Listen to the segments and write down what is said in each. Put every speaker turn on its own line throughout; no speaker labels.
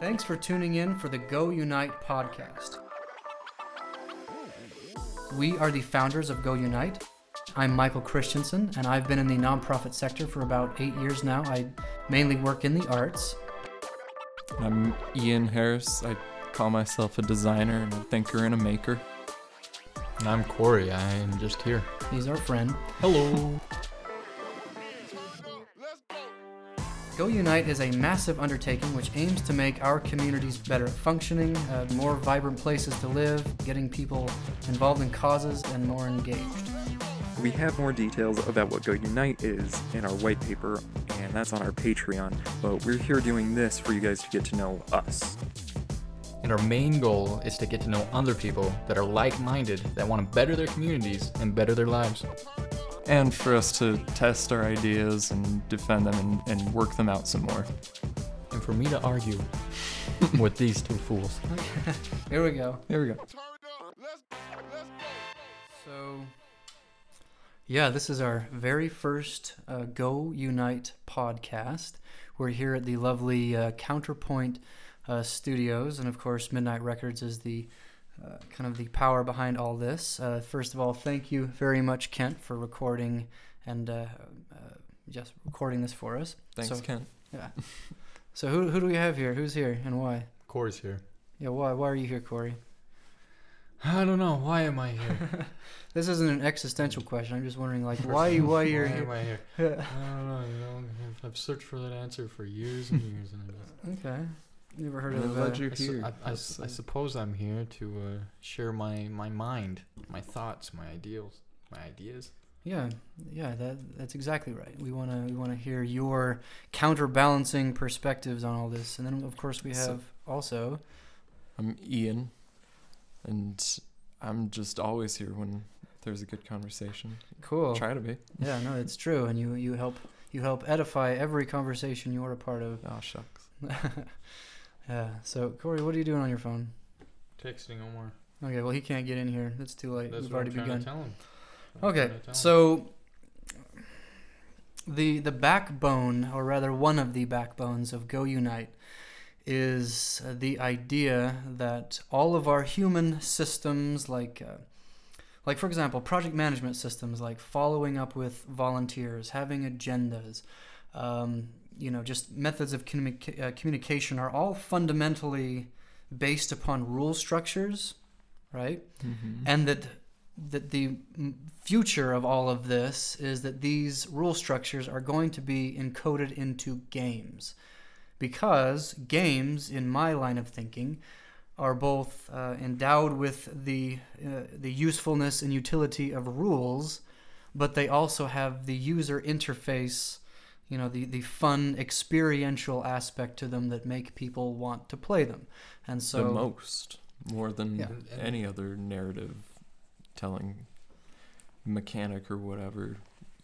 Thanks for tuning in for the Go Unite podcast. We are the founders of Go Unite. I'm Michael Christensen, and I've been in the nonprofit sector for about eight years now. I mainly work in the arts.
I'm Ian Harris. I call myself a designer and a thinker and a maker.
And I'm Corey. I am just here.
He's our friend.
Hello.
Go Unite is a massive undertaking which aims to make our communities better at functioning, uh, more vibrant places to live, getting people involved in causes, and more engaged.
We have more details about what Go Unite is in our white paper, and that's on our Patreon. But we're here doing this for you guys to get to know us.
And our main goal is to get to know other people that are like minded, that want to better their communities and better their lives.
And for us to test our ideas and defend them and, and work them out some more.
And for me to argue with these two fools.
Here we go.
Here we go.
So, yeah, this is our very first uh, Go Unite podcast. We're here at the lovely uh, Counterpoint uh, Studios, and of course, Midnight Records is the uh, kind of the power behind all this. Uh, first of all, thank you very much, Kent, for recording and uh, just recording this for us.
Thanks,
so,
Kent.
Yeah. so who who do we have here? Who's here and why?
Corey's here.
Yeah, why why are you here, Corey?
I don't know. Why am I here?
this isn't an existential question. I'm just wondering, like, why why you're
why
here?
am I here? I don't know. You know, I've, I've searched for that answer for years and years, and I just
Okay. Never heard
Well,
of
glad
that.
you're
I, su- I, I, I
uh,
suppose I'm here to uh, share my, my mind, my thoughts, my ideals, my ideas.
Yeah, yeah, that that's exactly right. We wanna we wanna hear your counterbalancing perspectives on all this, and then of course we
So-
have also.
I'm Ian, and I'm just always here when there's a good conversation.
Cool.
Try to be.
Yeah, no, it's true, and you you help you help edify every conversation you're a part of.
Oh, shucks.
yeah. So Corey, what are you doing on your phone?
Texting Omar.
Okay, well he can't get in here. That's too late.
That's
We've
what
already
I'm trying
begun.
to tell him. I'm
Okay,
trying to tell him.
so the the backbone, or rather one of the backbones of Go Unite, is uh, the idea that all of our human systems, like uh, like for example, project management systems, like following up with volunteers, having agendas, um, you know, just methods of uh, communication, are all fundamentally based upon rule structures, right?
Mm-hmm.
and that that the future of all of this is that these rule structures are going to be encoded into games because games in my line of thinking are both uh, endowed with the uh, the usefulness and utility of rules but they also have the user interface you know the, the fun experiential aspect to them that make people want to play them and so
the most, more than
Yeah.
Any other narrative telling mechanic or whatever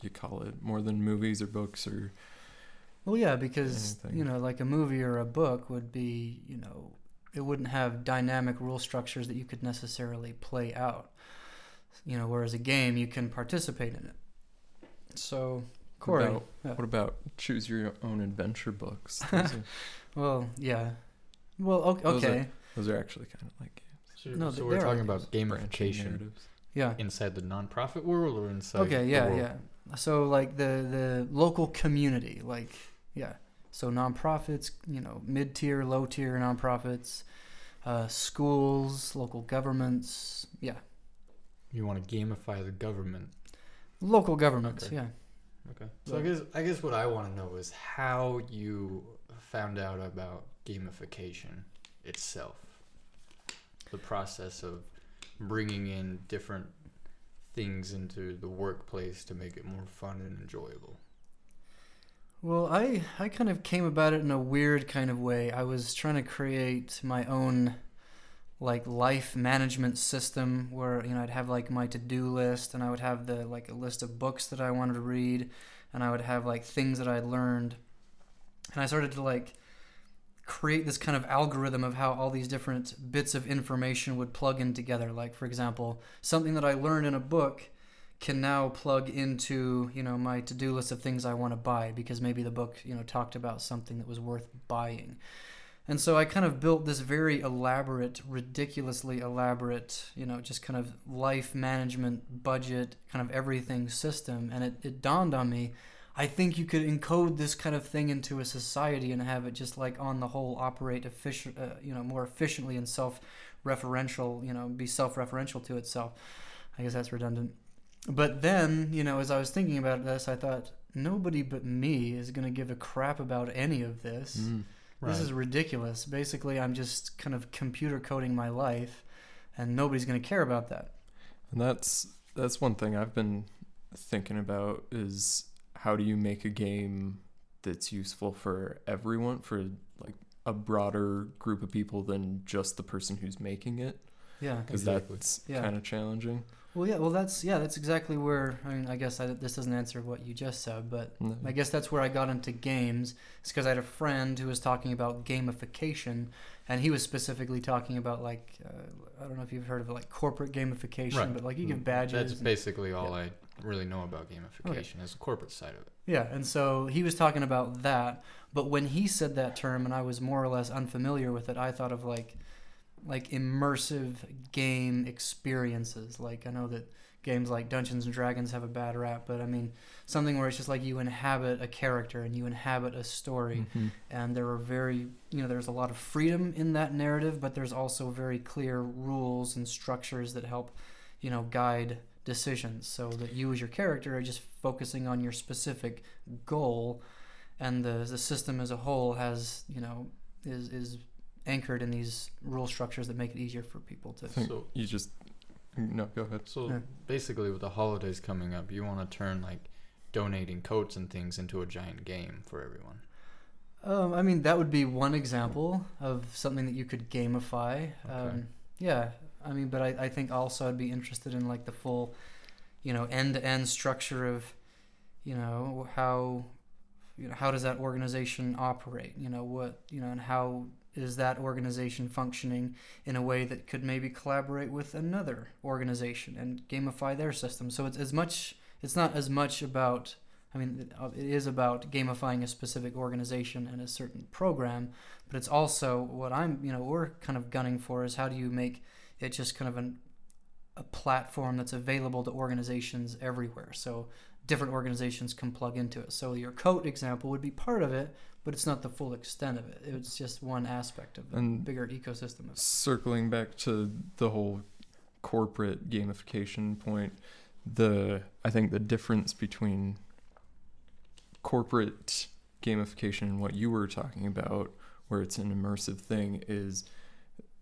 you call it, more than movies or books or
Well, yeah, because
anything.
you know, like a movie or a book would be, you know, it wouldn't have dynamic rule structures that you could necessarily play out. You know, whereas a game you can participate in it. So, Corey,
About-
yeah.
What about choose your own adventure books? Are,
well, yeah, well, o-
Those are-
okay,
those are actually kind of like
So,
No,
so
th-
we're
there are
talking about gamification
yeah,
inside the nonprofit world or inside
okay,
the
yeah,
world?
yeah. So, like the the local community, like yeah, so nonprofits, you know, mid tier, low tier nonprofits, uh, schools, local governments, yeah,
You want to gamify the government.
local governments,
Okay.
yeah.
Okay. So I guess I guess what I want to know is how you found out about gamification itself. The process of bringing in different things into the workplace to make it more fun and enjoyable.
Well, I I kind of came about it in a weird kind of way. I was trying to create my own like life management system where you know I'd have like my to-do list and I would have the like a list of books that I wanted to read and I would have like things that I'd learned. And I started to like create this kind of algorithm of how all these different bits of information would plug in together. Like for example, something that I learned in a book can now plug into you know my to-do list of things I want to buy because maybe the book you know talked about something that was worth buying. And so I kind of built this very elaborate, ridiculously elaborate, you know, just kind of life management, budget, kind of everything system. And it, it dawned on me I think you could encode this kind of thing into a society and have it just like on the whole operate efficient, uh, you know, more efficiently and self-referential, you know, be self-referential to itself. I guess that's redundant. But then, you know, as I was thinking about this, I thought nobody but me is going to give a crap about any of this.
Mm.
This is ridiculous. Basically, I'm just kind of computer coding my life, and nobody's going to care about that.
And that's that's one thing I've been thinking about is how do you make a game that's useful for everyone, for like a broader group of people than just the person who's making it?
Yeah.
Because
Exactly.
that's
Yeah.
kind of challenging.
Well, yeah. Well, that's yeah. That's exactly where I mean. I guess I, this doesn't answer what you just said, but
No.
I guess that's where I got into games. It's because I had a friend who was talking about gamification, and he was specifically talking about like uh, I don't know if you've heard of it, like corporate gamification,
Right.
but like you give
Mm,
badges.
That's
and-
basically all I really know about gamification is the corporate side of it.
Yeah, and so he was talking about that, but when he said that term and I was more or less unfamiliar with it, I thought of like like immersive game experiences. Like I know that games like Dungeons and Dragons have a bad rap, but I mean something where it's just like you inhabit a character and you inhabit a story
Mhm.
and there are very you know there's a lot of freedom in that narrative but there's also very clear rules and structures that help you know guide decisions so that you as your character are just focusing on your specific goal and the the system as a whole has you know is is anchored in these rule structures that make it easier for people to
think
So-
you just no go ahead.
So
Yeah.
basically, with the holidays coming up, you want to turn like donating coats and things into a giant game for everyone.
Um, I mean, that would be one example of something that you could gamify.
Okay.
Um, yeah, I mean, but I, I think also I'd be interested in like the full, you know, end to end structure of, you know, how, you know, how does that organization operate? You know, what, you know, and how is that organization functioning in a way that could maybe collaborate with another organization and gamify their system? So it's as much, it's not as much about I mean, it is about gamifying a specific organization and a certain program, but it's also what I'm, you know, we're kind of gunning for is how do you make it just kind of an, a platform that's available to organizations everywhere. So different organizations can plug into it. So your coat example would be part of it, but it's not the full extent of it. It's just one aspect of the
And-
bigger ecosystem. Of
circling back to the whole corporate gamification point the i think the difference between corporate gamification and what you were talking about where it's an immersive thing is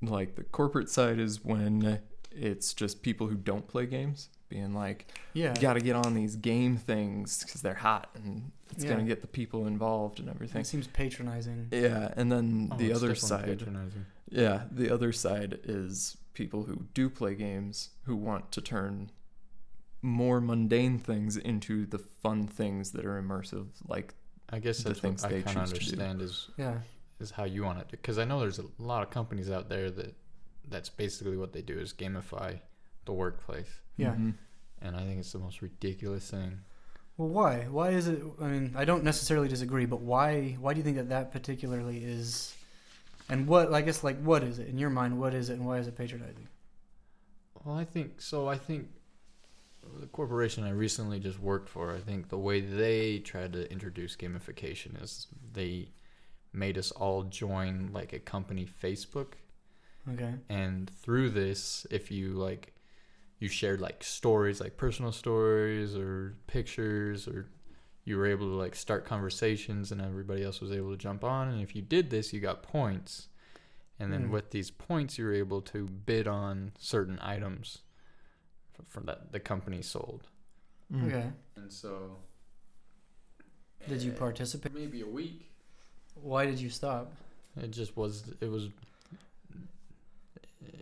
like the corporate side is when it's just people who don't play games being like
Yeah.
you got to get on these game things because they're hot and it's going to get the people involved and everything.
It seems patronizing.
yeah and then
Oh,
the
it's
other
definitely
side
patronizing.
yeah, the other side is people who do play games who want to turn more mundane things into the fun things that are immersive. Like,
I guess
the
that's
things
what I
they
kind of
choose to do.
understand is
Yeah.
is how you want it because I know there's a lot of companies out there that that's basically what they do is gamify the workplace,
Yeah.
mhm.
And I think it's the most ridiculous thing.
Well, why? Why is it? I mean, I don't necessarily disagree, but why? Why do you think that that particularly is? And what? I guess like what is it in your mind? What is it, and why is it patronizing?
Well, I think so. I think the corporation I recently just worked for, I think the way they tried to introduce gamification is they made us all join like a company Facebook,
Okay.
and through this, if you like, you shared like stories, like personal stories or pictures, or you were able to like start conversations, and everybody else was able to jump on. And if you did this, you got points. And then
Hmm.
with these points, you were able to bid on certain items from that the company sold.
Mm.
Okay.
And so,
Did you
eh,
participate?
Maybe a week.
Why did you stop?
It just was. It was.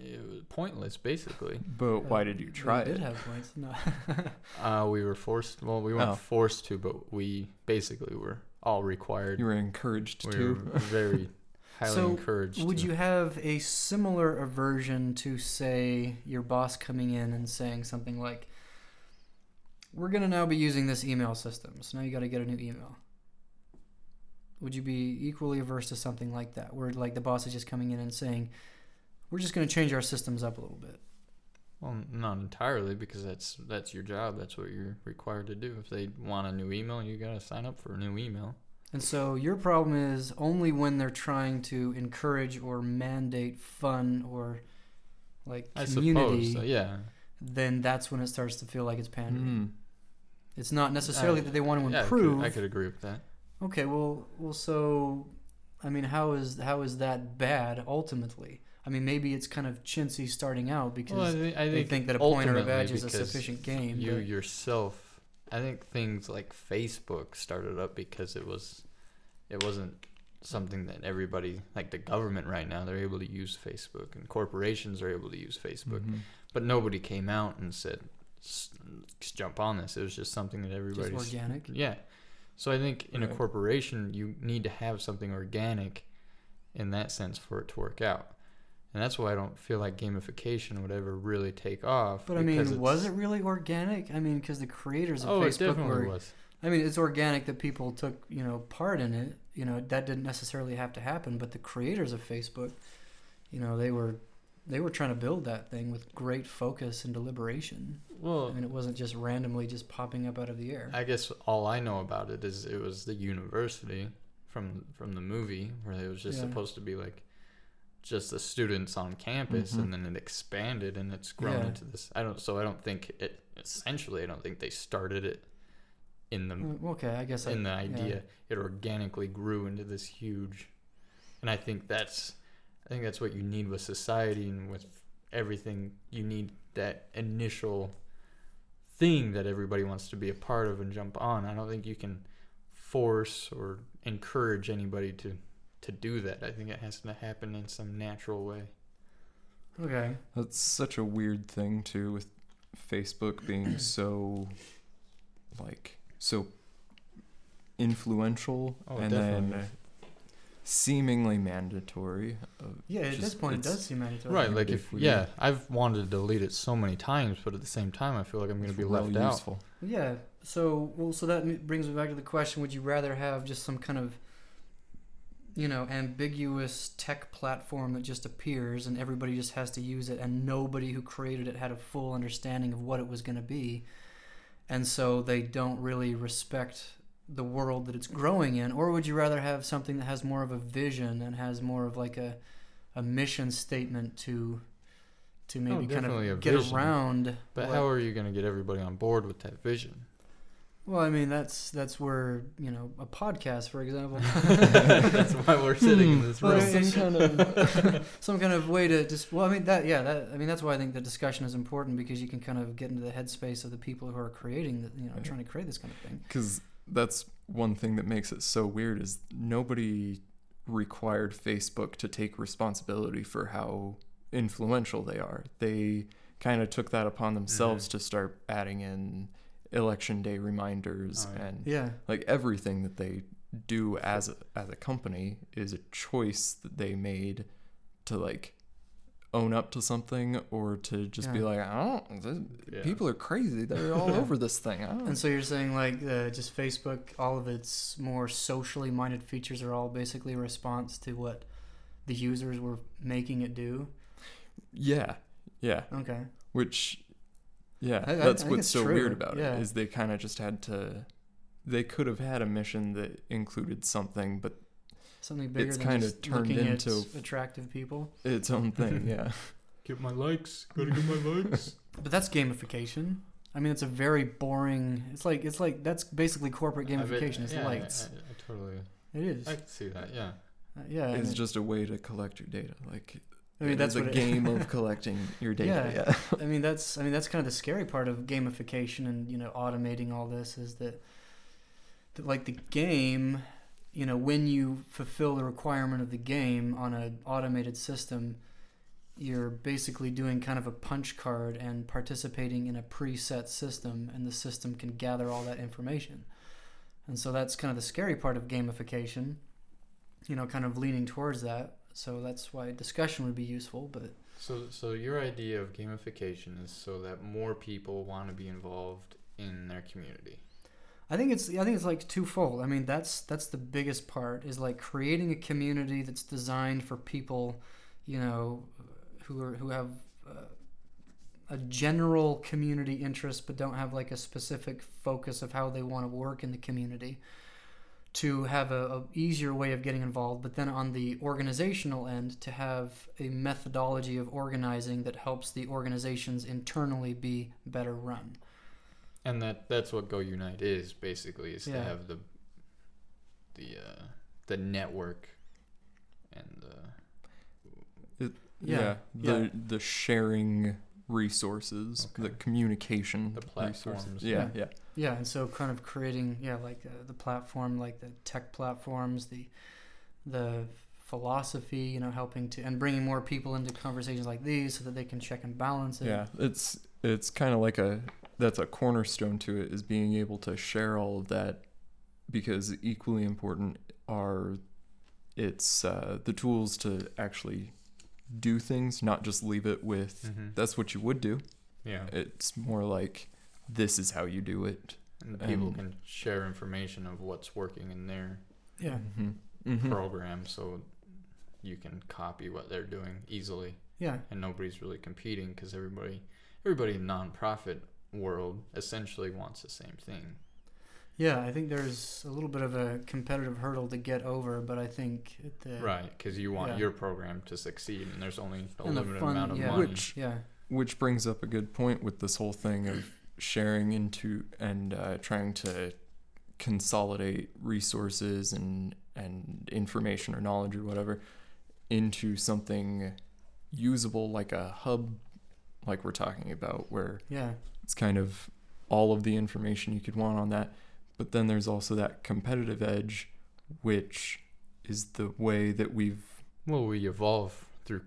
It was pointless, basically.
But why did you try
did
it?
have points. No.
Uh, we were forced. Well, we weren't
Oh.
forced to, but we basically were all required.
You were encouraged
we
to.
were very highly
So,
encouraged.
Would
to.
you have a similar aversion to, say, your boss coming in and saying something like, we're gonna now be using this email system. So now you got to get a new email. Would you be equally averse to something like that, where like the boss is just coming in and saying, "We're just gonna change our systems up a little bit"?
Well, not entirely because that's that's your job. That's what you're required to do. If they want a new email, you gotta sign up for a new email.
And so your problem is only when they're trying to encourage or mandate fun or like
I
community,
suppose. So, yeah.
then that's when it starts to feel like it's pandering.
Mm.
It's not necessarily
Uh,
that they want to
yeah, I could-
improve.
I could, agree with that.
Okay, well, well, so, I mean, how is how is that bad ultimately? I mean, maybe it's kind of chintzy starting out because
Well, I, thi- I
they
think,
think that a pointer of
ultimately
edge is a sufficient game.
You
but-
yourself, I think things like Facebook started up because it was, it wasn't something that everybody like the government right now they're able to use Facebook and corporations are able to use Facebook,
Mhm.
but nobody came out and said, "Let's jump on this." It was just something that
just
everybody's
organic.
yeah. So I think in a corporation, you need to have something organic in that sense for it to work out. And that's why I don't feel like gamification would ever really take off.
But I
because
mean, was it really organic? I mean, because the creators of
Oh, it
Facebook
definitely
were.
was.
I mean, it's organic that people took you know part in it. You know that didn't necessarily have to happen, but the creators of Facebook, you know, they were they were trying to build that thing with great focus and deliberation. I
Well,
mean, it wasn't just randomly just popping up out of the air.
I guess all I know about it is it was the university from from the movie where it was just
Yeah.
supposed to be like just the students on campus
Mhm.
and then it expanded and it's grown
Yeah.
into this I don't so I don't think it essentially I don't think they started it in the
Mm, okay, I guess I,
in the
yeah.
idea it organically grew into this huge and i think that's i think that's what you need with society and with everything you need that initial thing that everybody wants to be a part of and jump on i don't think you can force or encourage anybody to to do that i think it has to happen in some natural way
Okay.
That's such a weird thing too with Facebook being so like so influential
Oh,
and
definitely.
then seemingly mandatory. Uh,
Yeah, at this point, it does seem mandatory.
right like if
if we-
yeah i've wanted to delete it so many times but at the same time i feel like i'm going to be left
real
out.
Yeah. So well, so that brings me back to the question: Would you rather have just some kind of, you know, ambiguous tech platform that just appears and everybody just has to use it, and nobody who created it had a full understanding of what it was going to be, and so they don't really respect the world that it's growing in, or would you rather have something that has more of a vision and has more of like a, a mission statement to, to maybe
oh, kind
of get
vision.
around.
but
what-
how are you going to get everybody on board with that vision
Well, I mean, that's that's where you know a podcast, for example,
That's why we're sitting in hmm. this
Well,
room.
some kind of some kind of way to just. Well, I mean that yeah, that I mean that's why I think the discussion is important because you can kind of get into the headspace of the people who are creating, the, you know,
Right.
trying to create this kind of thing.
Because that's one thing that makes it so weird is nobody required Facebook to take responsibility for how influential they are. They kind of took that upon themselves mm-hmm. to start adding in election day reminders
yeah.
and
Yeah,
like everything that they do as a, as a company is a choice that they made to like own up to something or to just be like I don't this,
Yeah.
people are crazy they're all over this thing
and so you're saying like uh, just Facebook, all of its more socially minded features are all basically a response to what the users were making it do.
yeah yeah
Okay.
which yeah
I- I-
that's
I think
what's so
true,
weird about
yeah.
it is they kind of just had to they could have had a mission that included something but
Something bigger
It's kinda turned into-
attractive people.
its own thing yeah
Get my likes. Gotta get my likes.
But that's gamification. I mean, it's a very boring. It's like it's like that's basically corporate gamification. It's
yeah,
lights.
I, I totally.
It is.
I can see that. Yeah.
Uh, yeah. and
it's
it-
just a way to collect your data like
I mean, that's
a game of collecting your data
Yeah.
yeah.
I mean, that's I mean that's kind of the scary part of gamification and you know automating all this is that, that like the game, you know, when you fulfill the requirement of the game on an automated system, you're basically doing kind of a punch card and participating in a preset system, and the system can gather all that information. And so that's kind of the scary part of gamification, you know, kind of leaning towards that. So that's why discussion would be useful, but
So, so your idea of gamification is so that more people want to be involved in their community?
I think it's I think it's like twofold. I mean, that's that's the biggest part is like creating a community that's designed for people, you know, who are who have uh, a general community interest but don't have like a specific focus of how they want to work in the community. To have a, a easier way of getting involved, but then on the organizational end, to have a methodology of organizing that helps the organizations internally be better run.
And that that's what Go Unite is basically is to have the the uh, the network and uh,
yeah,
Yeah,
the
yeah.
the sharing resources the communication
The
resources
platforms.
yeah
Yeah.
yeah
Yeah, and so kind of creating, yeah, like uh, the platform, like the tech platforms, the the philosophy, you know, helping to and bringing more people into conversations like these so that they can check and balance it.
Yeah, it's it's kind of like a that's a cornerstone to it is being able to share all of that because equally important are it's uh, the tools to actually do things, not just leave it with
Mhm.
that's what you would do.
yeah,
It's more like this is how you do it.
and people
and-
can share information of what's working in their
Yeah.
hmm hmm
program, so you can copy what they're doing easily,
Yeah.
and nobody's really competing because everybody everybody in nonprofit world essentially wants the same thing.
Yeah, I think there's a little bit of a competitive hurdle to get over, but I think at the
Right, because you want
Yeah.
your program to succeed, and there's only a
and
limited
fun,
amount of
yeah,
money.
Which-
yeah,
Which brings up a good point with this whole thing of sharing into and uh, trying to consolidate resources and and information or knowledge or whatever into something usable like a hub like we're talking about where
yeah,
it's kind of all of the information you could want on that but then there's also that competitive edge which is the way that we've
Well, we evolve through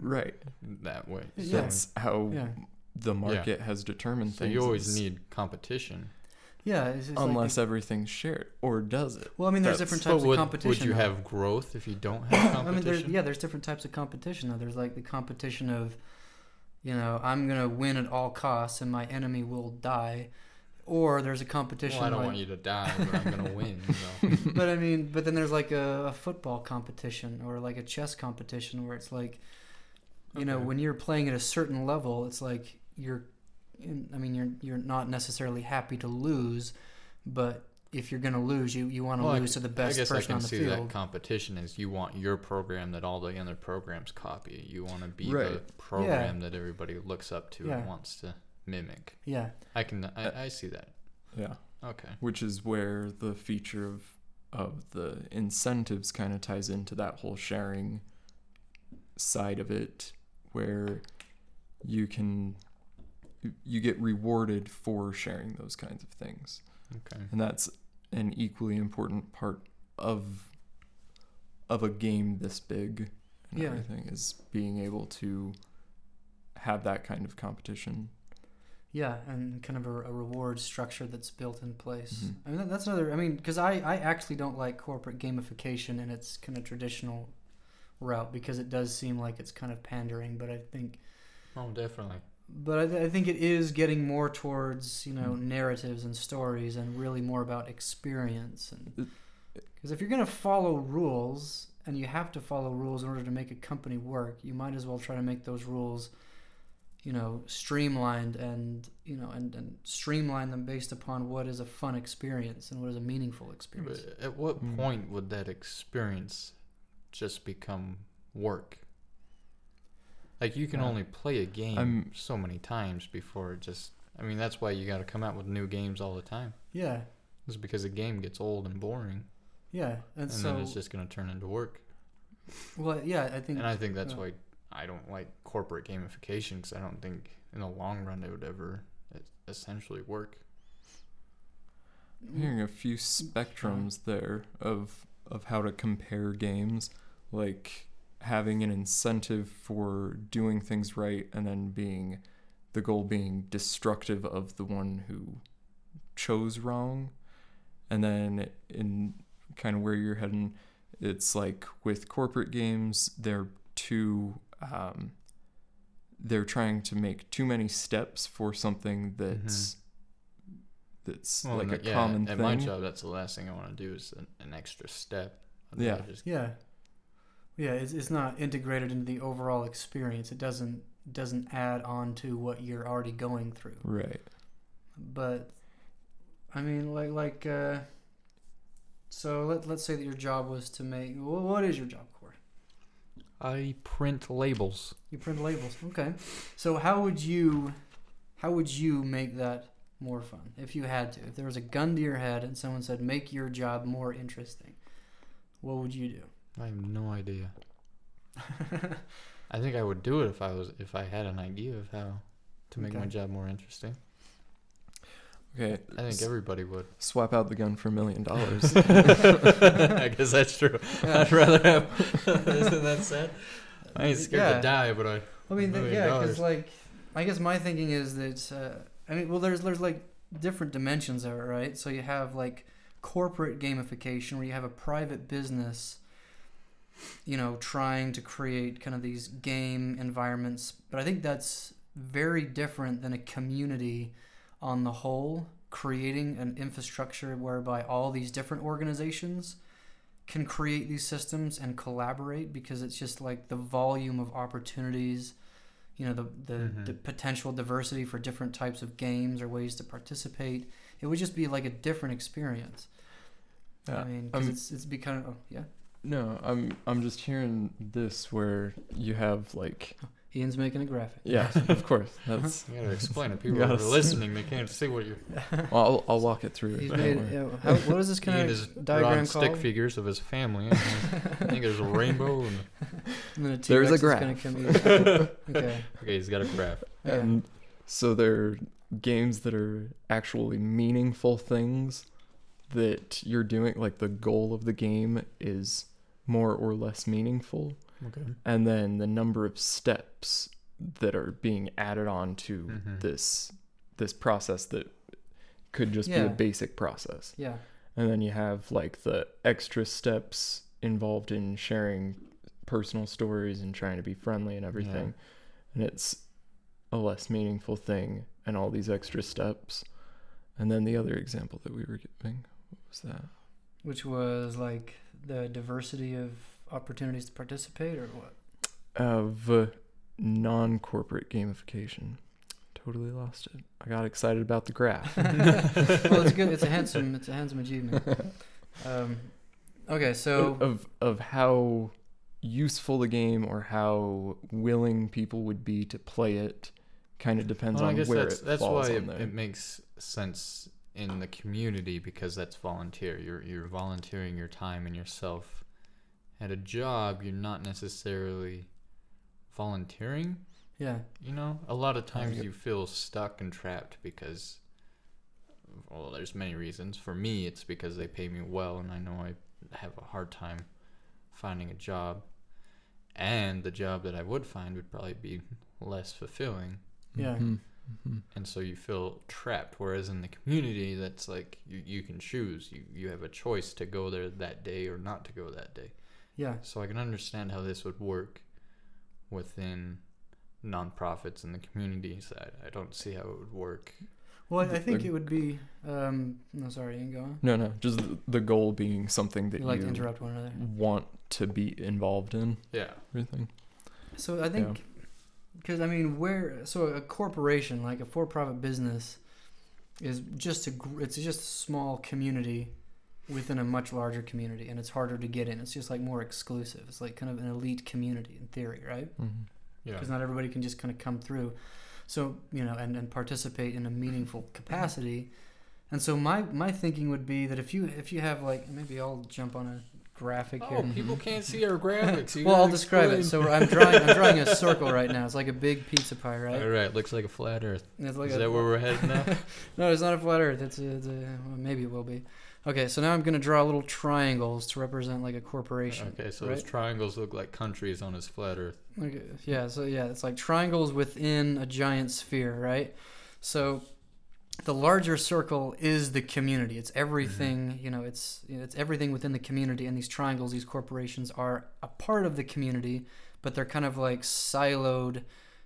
right
that way.
Yeah.
That's how
yeah,
the market has determined
so
things
you always need competition.
yeah. It's, it's like
unless
the-
everything's shared or does it
well, I mean, there's
that's-
different types
would,
of competition.
would you
though.
have growth if you don't have
I mean, there's
competition?
yeah, there's different types of competition. Though. There's like the competition of, you know, I'm gonna win at all costs and my enemy will die, or there's a competition.
well, I don't
like,
want you to die, but I'm gonna win. So.
but I mean, but then there's like a, a football competition or like a chess competition where it's like, you know, when you're playing at a certain level, it's like you're, I mean, you're you're not necessarily happy to lose, but if you're gonna lose, you you want to
Well,
lose
c-
to the best
I guess I
person
can
on the
see
field.
that competition is you want your program that all the other programs copy. You want to be the
Right.
program that everybody looks up to
Yeah.
and wants to mimic.
Yeah,
I can I,
Uh,
I see that.
yeah
Okay.
which is where the feature of of the incentives kind of ties into that whole sharing side of it where you can you get rewarded for sharing those kinds of things
Okay.
and that's an equally important part of of a game this big and
Yeah.
everything is being able to have that kind of competition
Yeah, and kind of a, a reward structure that's built in place.
Mhm.
I mean, that, that's another. I mean, because I, I actually don't like corporate gamification in its kind of traditional route because it does seem like it's kind of pandering. But I think,
Oh, definitely.
But I, th- I think it is getting more towards you know
Mhm.
narratives and stories and really more about experience. And because if you're gonna follow rules and you have to follow rules in order to make a company work, you might as well try to make those rules you know streamlined and you know and, and streamline them based upon what is a fun experience and what is a meaningful experience
But at what
Mm.
point would that experience just become work? Like you can
Yeah.
only play a game
I'm-
so many times before it just. I mean, that's why you got to come out with new games all the time.
yeah
It's because the game gets old and boring,
yeah and,
and
so
then it's just going to turn into work.
well yeah i think
And I think that's
yeah.
why I don't like corporate gamification because I don't think in the long run it would ever essentially work.
I'm hearing a few spectrums there of of how to compare games, like having an incentive for doing things right and then being the goal being destructive of the one who chose wrong. And then in kind of where you're heading, it's like with corporate games, they're too um, they're trying to make too many steps for something that's that's
Well,
like a
yeah,
common
at
thing.
my job, that's the last thing I want to do is an, an extra step. I'd
Yeah.
just-
Yeah. Yeah, it's, it's not integrated into the overall experience. It doesn't doesn't add on to what you're already going through.
Right.
But I mean, like like uh, so let let's say that your job was to make. wh- What is your job, Corey?
I print labels.
You print labels. Okay. So how would you how would you make that more fun if you had to? If there was a gun to your head and someone said make your job more interesting, what would you do?
I have no idea. I think I would do it if I was if I had an idea of how to make my job more interesting.
Okay.
I think everybody would.
swap out the gun for a million dollars.
I guess that's true. I'd rather have. Isn't that sad? I ain't scared
Yeah.
to die, but I.
I mean, th-
million
yeah, because like, I guess my thinking is that uh, I mean, well, there's there's like different dimensions of it, right? So you have like corporate gamification, where you have a private business, you know, trying to create kind of these game environments. But I think that's very different than a community on the whole creating an infrastructure whereby all these different organizations can create these systems and collaborate because it's just like the volume of opportunities you know the the,
Mhm.
the potential diversity for different types of games or ways to participate it would just be like a different experience i mean because
um,
it's it's become oh yeah
No, I'm I'm just hearing this where you have like
ian's making a graphic
yeah, of course. That's
You gotta explain to people are listening. They can't see what you're.
well, I'll I'll walk it through.
he's made yeah, how, what is this kind
and
of
his
diagram
drawn stick figures of his family. I think there's a rainbow. And,
and then a
There's a
T-Rex is gonna
graph.
come okay
okay, he's got a graph.
yeah.
And so they're games that are actually meaningful things that you're doing. Like the goal of the game is more or less meaningful,
Okay.
and then the number of steps that are being added on to
Mhm.
this this process that could just be a basic process.
yeah
And then you have like the extra steps involved in sharing personal stories and trying to be friendly and everything. And it's a less meaningful thing and all these extra steps. And then the other example that we were giving, what was that?
which was like the diversity of opportunities to participate or what
Of uh, non corporate gamification. Totally lost it. I got excited about the graph.
well, it's good. It's a handsome. It's a handsome achievement. Um, okay, so
of of how useful the game or how willing people would be to play it kind of depends
Well,
on where
that's
it
that's
falls
why
on
it,
there.
it makes sense in the community because that's volunteer. You're you're volunteering your time and yourself. At a job, you're not necessarily volunteering.
yeah,
You know, a lot of times you feel stuck and trapped because, well, there's many reasons. For me, it's because they pay me well, and I know I have a hard time finding a job, and the job that I would find would probably be less fulfilling,
yeah.
Mhm, mhm.
and so you feel trapped. Whereas in the community, that's like you, you can choose. You you have a choice to go there that day or not to go that day.
yeah.
So I can understand how this would work within nonprofits and the community side. I don't see how it would work.
Well, I, I think it would be. Um, no, sorry, you can go on.
No, no, just the- the goal being something that
You
you,
like to interrupt one another.
want to be involved in.
Yeah.
Everything.
So I think, because I mean, where so a corporation like a for-profit business is just a it's just a small community within a much larger community, and it's harder to get in. It's just like more exclusive. It's like kind of an elite community in theory, right?
Mhm.
Yeah.
because not everybody can just kind of come through so you know and, and participate in a meaningful capacity and so my my thinking would be that if you if you have like maybe i'll jump on a graphic here
Oh, people can't see our graphics. You
well i'll
gotta
describe it so i'm drawing i'm drawing a circle right now it's like a big pizza pie right
All right, looks like a flat Earth.
it's like
Is
a-
that where we're headed now?
no it's not a flat earth it's a, it's a well, maybe it will be okay so now i'm going to draw little triangles to represent like a corporation
okay, so
right?
those triangles look like countries on his flat Earth.
Okay. Yeah. So yeah, it's like triangles within a giant sphere, right? So the larger circle is the community. It's mm-hmm. everything. You know, it's you know, it's everything within the community. And these triangles, these corporations are a part of the community, but they're kind of like siloed,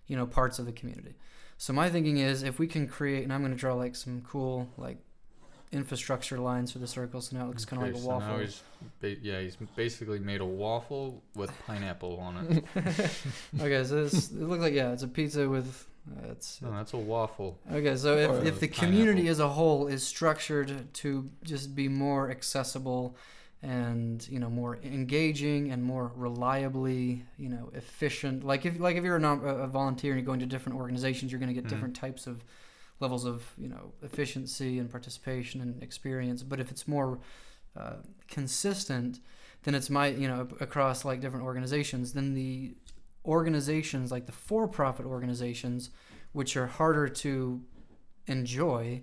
you know, parts of the community. So my thinking is, if we can create, and I'm going to draw like some cool like infrastructure lines for the circle, so now it looks kind of
Okay,
like a
so
waffle.
Now he's ba- yeah, he's basically made a waffle with pineapple on it.
okay, so this, it looks like yeah, it's a pizza with. It's
No, that's a waffle.
okay. So if, if the community
pineapple.
as a whole is structured to just be more accessible and you know more engaging and more reliably you know efficient like if like if you're a, non, a volunteer and you're going to different organizations you're going to get
Mhm.
different types of levels of you know efficiency and participation and experience but if it's more uh, consistent then it's my you know across like different organizations then the organizations like the for-profit organizations which are harder to enjoy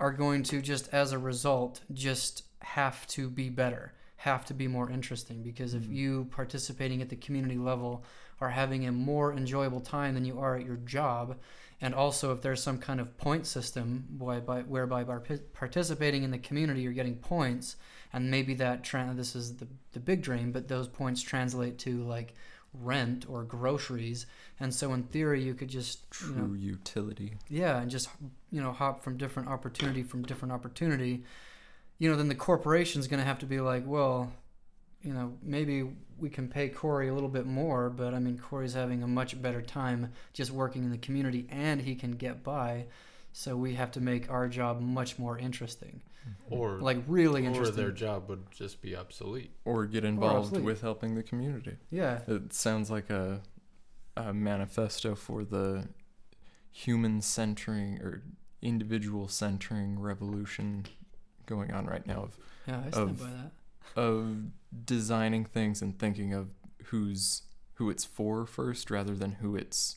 are going to just as a result just have to be better have to be more interesting because if
Mhm.
you participating at the community level are having a more enjoyable time than you are at your job and also if there's some kind of point system whereby, whereby by participating in the community you're getting points and maybe that tra- this is the, the big dream but those points translate to like rent or groceries. And so in theory you could just you know
True utility.
yeah and just you know hop from different opportunity from different opportunity. You know then the corporation's going to have to be like well you know maybe we can pay corey a little bit more but i mean corey's having a much better time just working in the community and he can get by so we have to make our job much more interesting mm-hmm.
Or
like really
or
interesting
their job would just be obsolete.
Or get involved
absolutely.
with helping the community.
yeah
It sounds like a, a manifesto for the human centering or individual centering revolution going on right now of
yeah i stand
Of-
by that
of designing things and thinking of who's who it's for first rather than who it's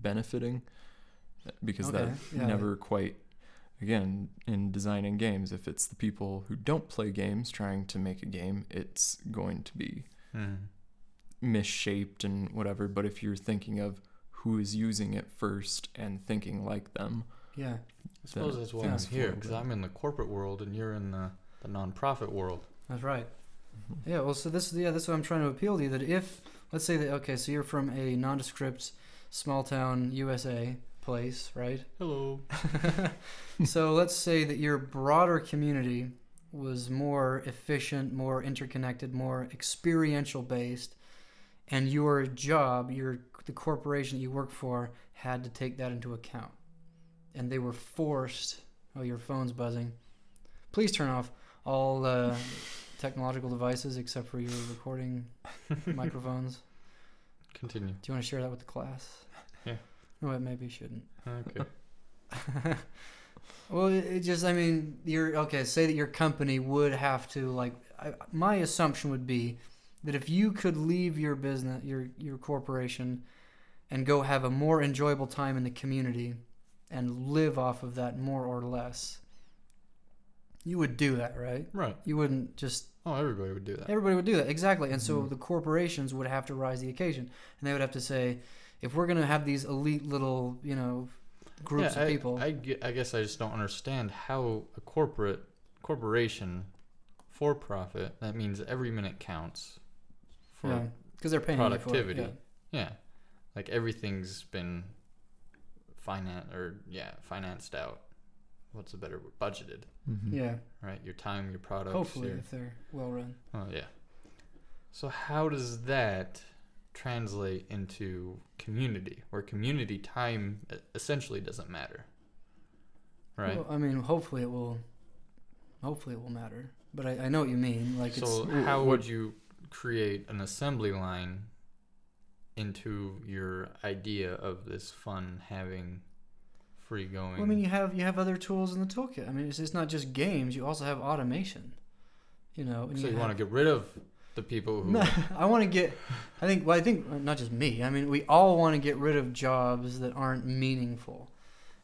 benefiting because
Okay,
that
yeah.
never quite again in designing games if it's the people who don't play games trying to make a game it's going to be
Mm.
misshaped and whatever but if you're thinking of who is using it first and thinking like them
yeah
I suppose that's why I'm here because. I'm in the corporate world and you're in the, the nonprofit world.
That's right. Yeah, well, so this yeah, that's what I'm trying to appeal to you. That if let's say that okay, so you're from a nondescript small town USA place, right?
Hello.
so let's say that your broader community was more efficient, more interconnected, more experiential based, and your job, your the corporation that you work for, had to take that into account, and they were forced. Oh, your phone's buzzing. Please turn off all uh, technological devices except for your recording microphones.
Continue.
Do you want to share that with the class? No, maybe you shouldn't.
Okay.
well, it, it just, I mean, you're okay. Say that your company would have to like. I, my assumption would be that if you could leave your business, your your corporation, and go have a more enjoyable time in the community, and live off of that more or less, you would do that, right?
right.
You wouldn't just
Oh, everybody would do that.
Everybody would do that exactly, and so
Mhm.
the corporations would have to rise the occasion, and they would have to say, if we're going to have these elite little, you know, groups
yeah,
of
I,
people,
I, I guess I just don't understand how a corporate corporation for profit that means every minute counts for
yeah, because they're paying you for it,
productivity.
yeah.
yeah. Like everything's been finan or yeah, financed out. What's a better word? Budgeted,
Mm-hmm.
Yeah,
right? Your time, your products.
hopefully
your,
if they're well run.
Oh yeah. So how does that translate into community, where community time essentially doesn't matter? Right.
Well, I mean, hopefully it will. Hopefully it will matter, but I, I know what you mean. Like
so
it's
how would you create an assembly line into your idea of this fun having free going?
Well, I mean, you have you have other tools in the toolkit. I mean, it's, it's not just games. You also have automation. You know,
so you
have-
want to get rid of the people who
No, I want to get. I think. Well, I think not just me. I mean, we all want to get rid of jobs that aren't meaningful,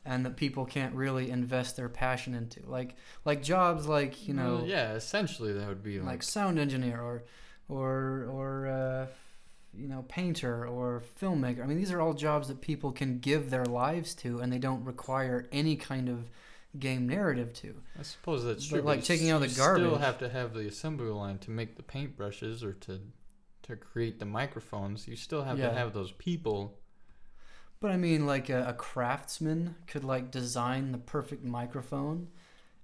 and that people can't really invest their passion into. Like, like jobs like you know,
Well, yeah, essentially that would be
like,
like,
sound engineer or, or or uh, you know, painter or filmmaker. I mean, these are all jobs that people can give their lives to, and they don't require any kind of game narrative to.
I suppose that's true.
but like
you
taking out the garbage.
you
garbage-
Still have to have the assembly line to make the paintbrushes or to to create the microphones. You still have
Yeah.
to have those people.
But I mean, like a, a craftsman could like design the perfect microphone,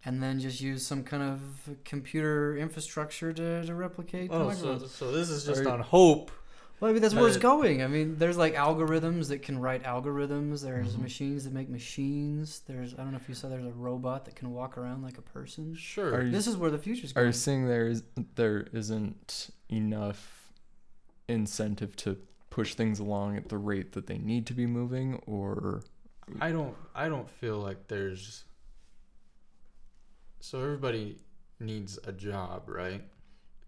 and then just use some kind of computer infrastructure to, to replicate the
Oh, so, so this is just
Are-
on hope.
Well, I mean, that's where it's going. I mean, there's like algorithms that can write algorithms. There's
Mhm.
machines that make machines. There's I don't know if you saw there's a robot that can walk around like a person.
Sure.
Are you-
This is where the future's going.
Are you saying there is there isn't enough incentive to push things along at the rate that they need to be moving, or
I don't I don't feel like there's so everybody needs a job, right?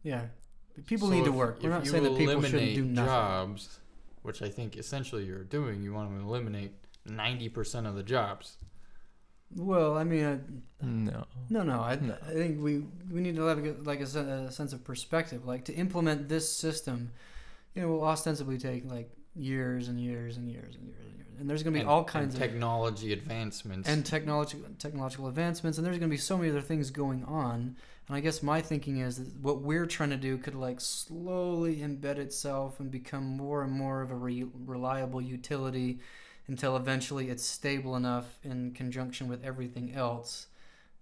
Yeah, people
So
need to work. We're not saying that people shouldn't do nothing.
jobs, which I think essentially you're doing. You want to eliminate ninety percent of the jobs.
Well, I mean, uh,
no?
no, no. I,
No.
I think we we need to have a, like a, a sense of perspective. Like to implement this system, you know, will ostensibly take like years and years and years and years and years. And there's going to be
and-
all
and
kinds of
technology advancements.
and technological technological advancements and there's going to be so many other things going on and i guess my thinking is that what we're trying to do could like slowly embed itself and become more and more of a re- reliable utility until eventually it's stable enough in conjunction with everything else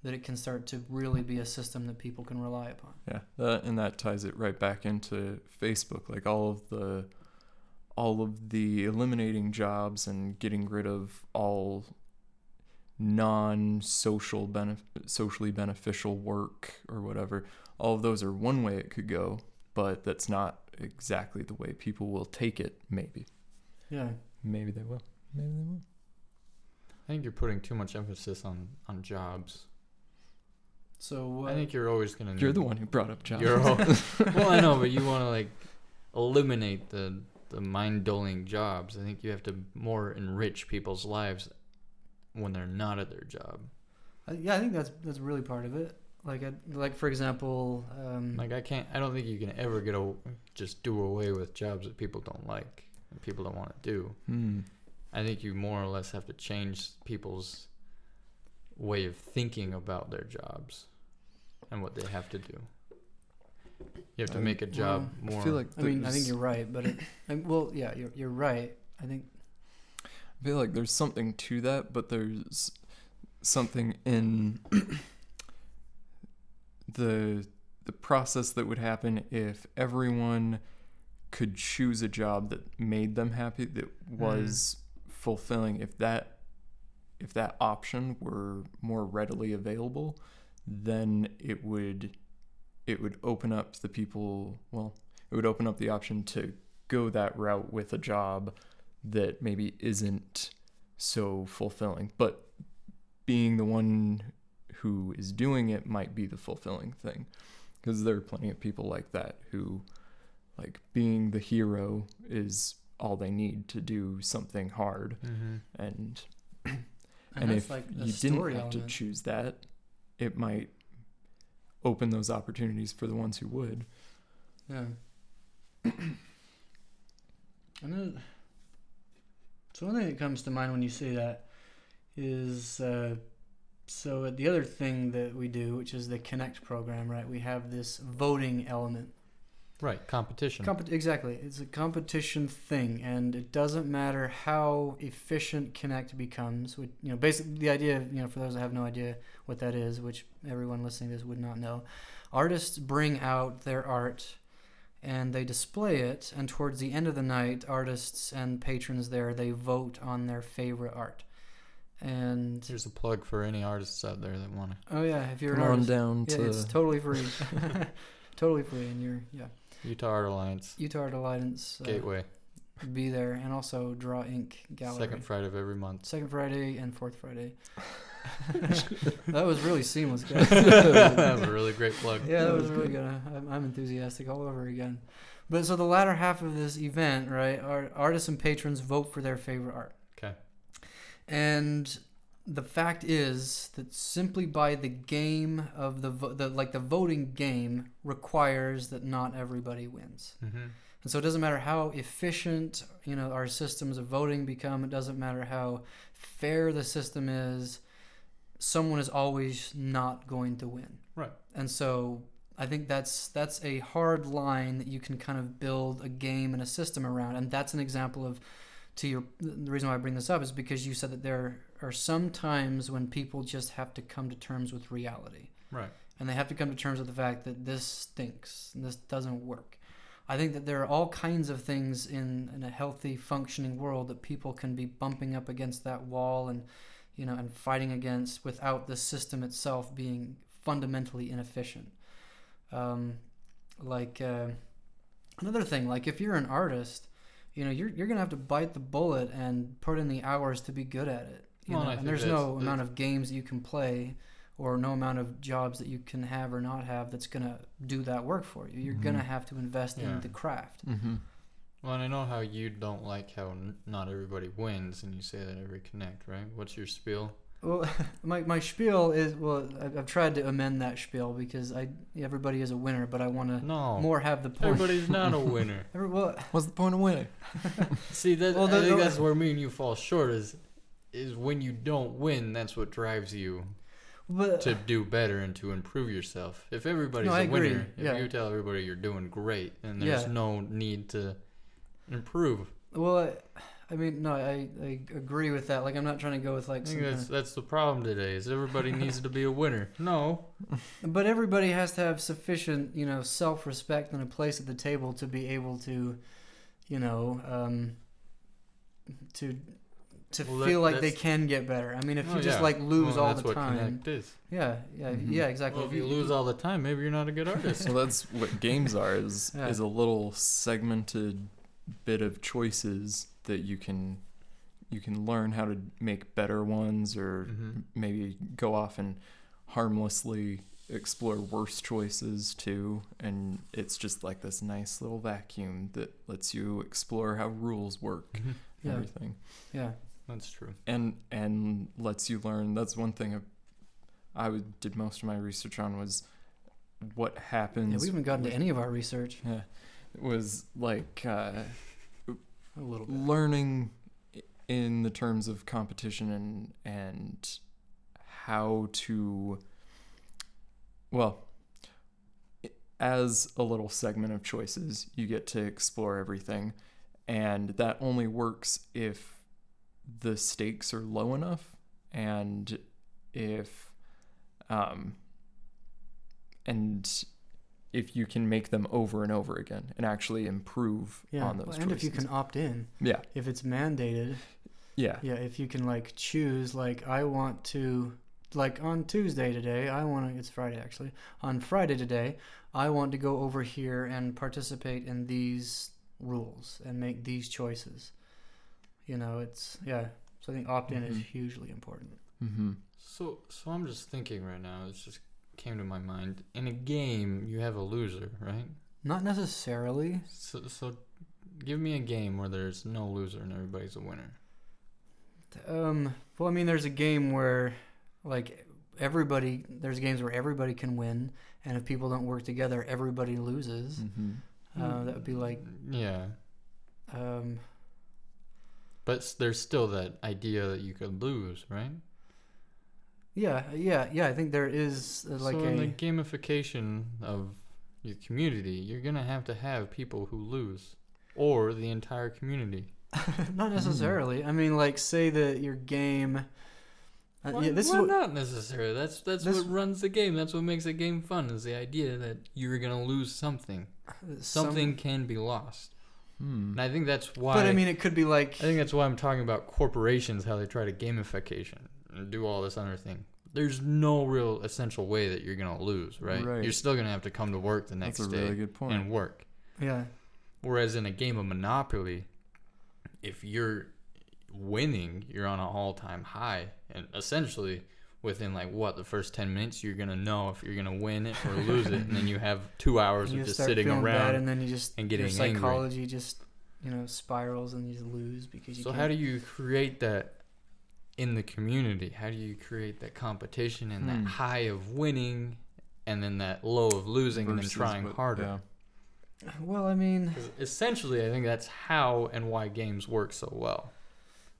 that it can start to really be a system that people can rely upon
Yeah, that, and that ties it right back into Facebook. Like all of the, all of the eliminating jobs and getting rid of all non-social benef- socially beneficial work or whatever. All of those are one way it could go, but that's not exactly the way people will take it. Maybe,
yeah
maybe they will. Maybe they will.
I think you're putting too much emphasis on on jobs.
so uh,
I think you're always gonna.
You're the one who brought up jobs.
You're al- well, I know, but you want to like eliminate the the mind dulling jobs. I think you have to more enrich people's lives when they're not at their job.
yeah i think that's that's really part of it like I, like for example um,
Like I can't. I don't think you can ever get a just do away with jobs that people don't like and people don't want to do.
Hmm.
I think you more or less have to change people's way of thinking about their jobs and what they have to do. You have to
Um,
make a job
I
more.
feel like
I mean, I think you're right, but it, I, well, yeah, you're you're right. I think
I feel like there's something to that, but there's something in the the process that would happen if everyone could choose a job that made them happy that was mm. fulfilling if that if that option were more readily available then it would it would open up the people well it would open up the option to go that route with a job that maybe isn't so fulfilling but being the one who is doing it might be the fulfilling thing. Because there are plenty of people like that who like being the hero is all they need to do something hard.
Hmm
and
and,
and if
like
you didn't have to choose that it might open those opportunities for the ones who would.
Yeah. and then, so one thing that comes to mind when you say that is uh, so the other thing that we do, which is the Connect program, right? We have this voting element.
Right, competition.
Compe- exactly. It's a competition thing, and it doesn't matter how efficient Connect becomes. Which, you know, basically the idea, you know, for those that have no idea what that is, which everyone listening to this would not know, artists bring out their art and they display it, and towards the end of the night, artists and patrons there they vote on their favorite art. And
Here's a plug for any artists out there that want to.
oh yeah, if you're
come
an
on
artist,
down
yeah,
to
it's totally free, totally free, and you're yeah.
Utah Art Alliance
Utah Art Alliance uh,
Gateway,
be there, and also Draw Ink Gallery.
second Friday of every month.
Second Friday and fourth Friday. that was really seamless, guys.
that was a really great plug.
Yeah, that was really good. I'm, I'm enthusiastic all over again. But so the latter half of this event, right, our artists and patrons vote for their favorite art.
Okay.
And the fact is that simply by the game of the, vo- the like the voting game requires that not everybody wins.
Mm-hmm.
And so it doesn't matter how efficient, you know, our systems of voting become. It doesn't matter how fair the system is. Someone is always not going to win.
Right.
And so I think that's that's a hard line that you can kind of build a game and a system around. And that's an example of to your the reason why I bring this up is because you said that there are some times when people just have to come to terms with reality
Right.
and they have to come to terms with the fact that this stinks and this doesn't work. I think that there are all kinds of things in, in a healthy, functioning world that people can be bumping up against that wall and you know and fighting against without the system itself being fundamentally inefficient. Um, like uh, another thing, like if you're an artist, you know you're you're gonna have to bite the bullet and put in the hours to be good at it. You
Well,
know? And there's no amount of games you can play or no amount of jobs that you can have or not have that's gonna do that work for you. You're gonna
Mhm.
have to invest
Yeah.
in the craft.
Mm-hmm.
Well, and I know how you don't like how n- not everybody wins, and you say that every connect, right? What's your spiel?
Well, my, my spiel is well, I've, I've tried to amend that spiel because I everybody is a winner, but I want to
No,
more have the point.
everybody's not a winner.
Every, well,
What's the point of winning?
See, that
Well,
I
the-
think
the-
that's where me and you fall short. Is is when you don't win, that's what drives you
but
to do better and to improve yourself. If everybody's
No,
a winner, if
yeah.
you tell everybody you're doing great, and there's
Yeah.
no need to improve.
well, I, I mean, no, I, I agree with that. Like, I'm not trying to go with
I
like
that's
kind
that's the problem today. Is everybody needs to be a winner? No,
but everybody has to have sufficient, you know, self-respect and a place at the table to be able to, you know, um, to to
Well, that-
feel like they can get better. I mean, if
Oh,
you just
yeah.
like lose
Well,
all
that's
the
what
time,
Connect is.
yeah, yeah,
Mhm.
yeah, exactly.
Well, if you lose all the time, maybe you're not a good artist.
So that's what games are is
Yeah.
is a little segmented bit of choices that you can you can learn how to make better ones or
Mhm.
maybe go off and harmlessly explore worse choices too and it's just like this nice little vacuum that lets you explore how rules work and
Yeah.
everything
yeah,
That's true.
and and lets you learn that's one thing I, I would- did most of my research on was what happens
yeah. We haven't gotten to any of our research.
yeah, it was like uh,
A little bit.
learning in the terms of competition and and how to well as a little segment of choices you get to explore everything and that only works if the stakes are low enough and if um and if you can make them over and over again and actually improve
Yeah,
on those
well, and if you can opt in,
yeah
if it's mandated,
yeah
yeah, if you can like choose, like I want to, like on Tuesday today, I want to. It's Friday actually. On Friday today, I want to go over here and participate in these rules and make these choices. You know, it's yeah. So I think opt in is
Mhm.
hugely important.
mm-hmm.
So, so I'm just thinking right now. It just came to my mind. In a game, you have a loser, right?
Not necessarily.
So, so give me a game where there's no loser and everybody's a winner.
Um, well, I mean, there's a game where, like, everybody. There's games where everybody can win, and if people don't work together, everybody loses.
Mm-hmm.
Uh, that would be like,
Yeah,
um,
but there's still that idea that you could lose, right?
yeah, yeah, yeah. I think there is uh, like
so
a.
in the gamification of your community, you're gonna have to have people who lose, or the entire community.
not necessarily. I mean, like, say that your game. Uh,
Why,
yeah, this
why
is what,
not necessarily? That's that's
this-
what runs the game. That's what makes a game fun. Is the idea that you're gonna lose something.
some-
Something can be lost,
Hmm.
and I think that's why.
But I mean, it could be like.
I think that's why I'm talking about corporations, how they try to gamification and do all this other thing. There's no real essential way that you're gonna lose, right?
Right.
You're still gonna have to come to work the next day
really
and work.
yeah.
Whereas in a game of Monopoly, if you're winning, you're on an all-time high, and essentially within like what the first ten minutes, you're gonna know if you're gonna win it or lose it, and then you have two hours of
just
just sitting around.
and then you just
and
your
getting angry.
psychology just you know spirals, and you just lose because you.
So
can't,
how do you create that in the community? How do you create that competition and
Hmm.
that high of winning, and then that low of losing, and then trying
what-
harder?
yeah.
Well, I mean
essentially, I think that's how and why games work so well.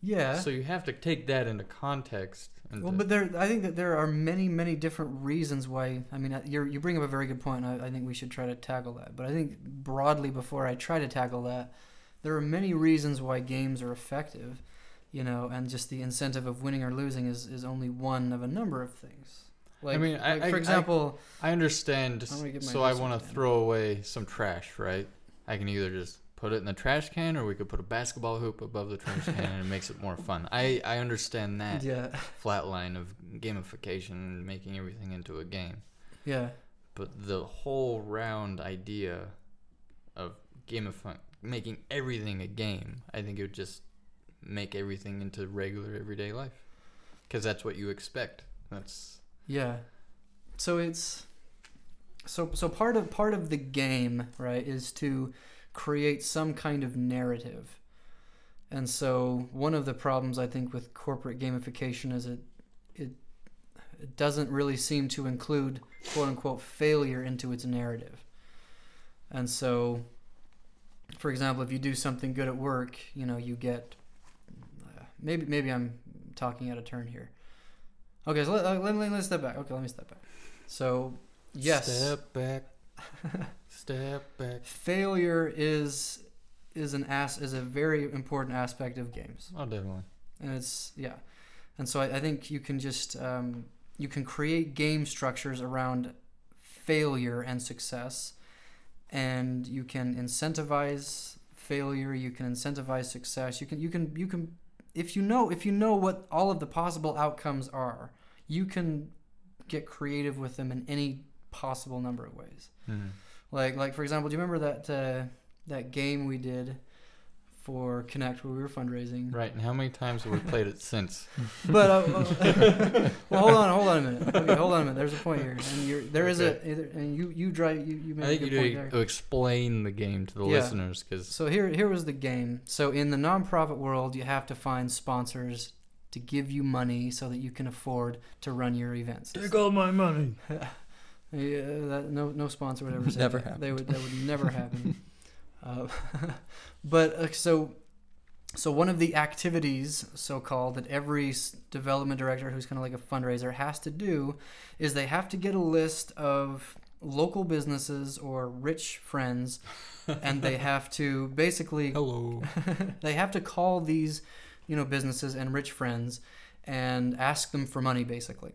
Yeah.
So you have to take that into context. And
Well, but there, I think that there are many, many different reasons why. I mean, uh, you you bring up a very good point. And I, I think we should try to tackle that. But I think broadly, before I try to tackle that, there are many reasons why games are effective, you know, and just the incentive of winning or losing is, is only one of a number of things. Like,
mean, I-
like,
I-
for
I-
example,
I understand.
Get my
So I want to throw away some trash, right? I can either just put it in the trash can, or we could put a basketball hoop above the trash can, and it makes it more fun. I I understand that
yeah,
flat line of gamification and making everything into a game,
yeah,
but the whole round idea of gamifying, making everything a game, I think it would just make everything into regular everyday life, because that's what you expect. That's
yeah. So it's so so part of part of the game, right, is to create some kind of narrative. And so one of the problems I think with corporate gamification is it it it doesn't really seem to include quote unquote failure into its narrative. And so for example, if you do something good at work, you know, you get uh, maybe maybe I'm talking out of turn here. Okay, so let, let, let, me- let's step back. Okay, let me step back. So, yes,
Step back. Step back.
failure is is an as is a very important aspect of games,
Oh, definitely.
and it's yeah, and so I, I think you can just um, you can create game structures around failure and success, and you can incentivize failure. You can incentivize success. You can you can you can if you know if you know what all of the possible outcomes are, you can get creative with them in any possible number of ways.
Mhm.
Like like for example, do you remember that uh, that game we did for Connect where we were fundraising?
Right, and how many times have we played it since?
But uh, well, well, hold on, hold on a minute. Okay, hold on a minute. There's a point here, and you're, there is a, and you you drive you you
I
made a
think
good
you
point
need
there.
to explain the game to the
Yeah.
listeners because
So here here was the game. So in the nonprofit world, you have to find sponsors to give you money so that you can afford to run your events.
Take all my money.
Yeah, that, no, no sponsor would ever say
Never
that. They would, that would never happen. uh, but uh, so, so one of the activities, so called, that every development director who's kind of like a fundraiser has to do, is they have to get a list of local businesses or rich friends, and they have to basically
Hello.
they have to call these, you know, businesses and rich friends and ask them for money basically.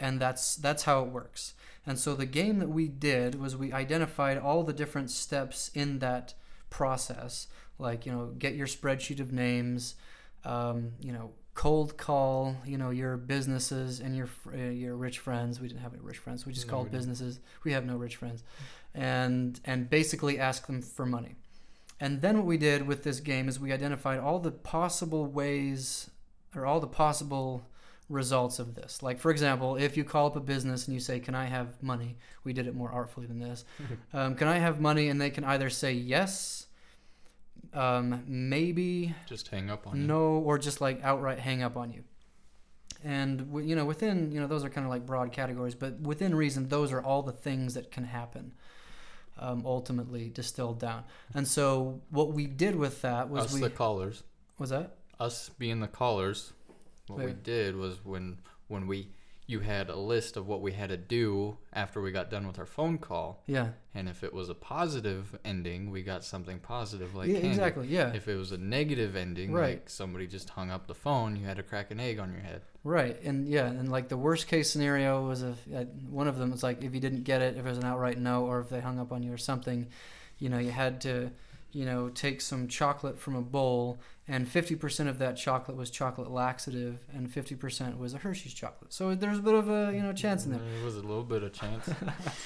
And that's that's how it works. And so the game that we did was we identified all the different steps in that process, like you know, get your spreadsheet of names, um, you know, cold call, you know, your businesses and your uh, your rich friends. We didn't have any rich friends. We just
No,
called
we
businesses. We have no rich friends, and and basically ask them for money. And then what we did with this game is we identified all the possible ways or all the possible results of this. Like, for example, if you call up a business and you say, Can I have money? We did it more artfully than this. Um, can I have money? And they can either say yes, um, maybe,
Just hang up on you.
no, or just like outright hang up on you. And w- you know, within you know, those are kind of like broad categories, but within reason, those are all the things that can happen. Um, ultimately distilled down. And so what we did with that was
Us,
we
the callers.
was that
Us being the callers. What we did was when when we you had a list of what we had to do after we got done with our phone call,
yeah
and if it was a positive ending, we got something positive like
yeah
candy.
exactly yeah
If it was a negative ending,
Right.
like somebody just hung up the phone, you had to crack an egg on your head.
right and yeah and like the worst case scenario was if uh, one of them was like if you didn't get it if it was an outright no or if they hung up on you or something you know you had to you know take some chocolate from a bowl and 50% of that chocolate was chocolate laxative and 50% was a hershey's chocolate so there's a bit of a you know chance in there
There was a little bit of chance,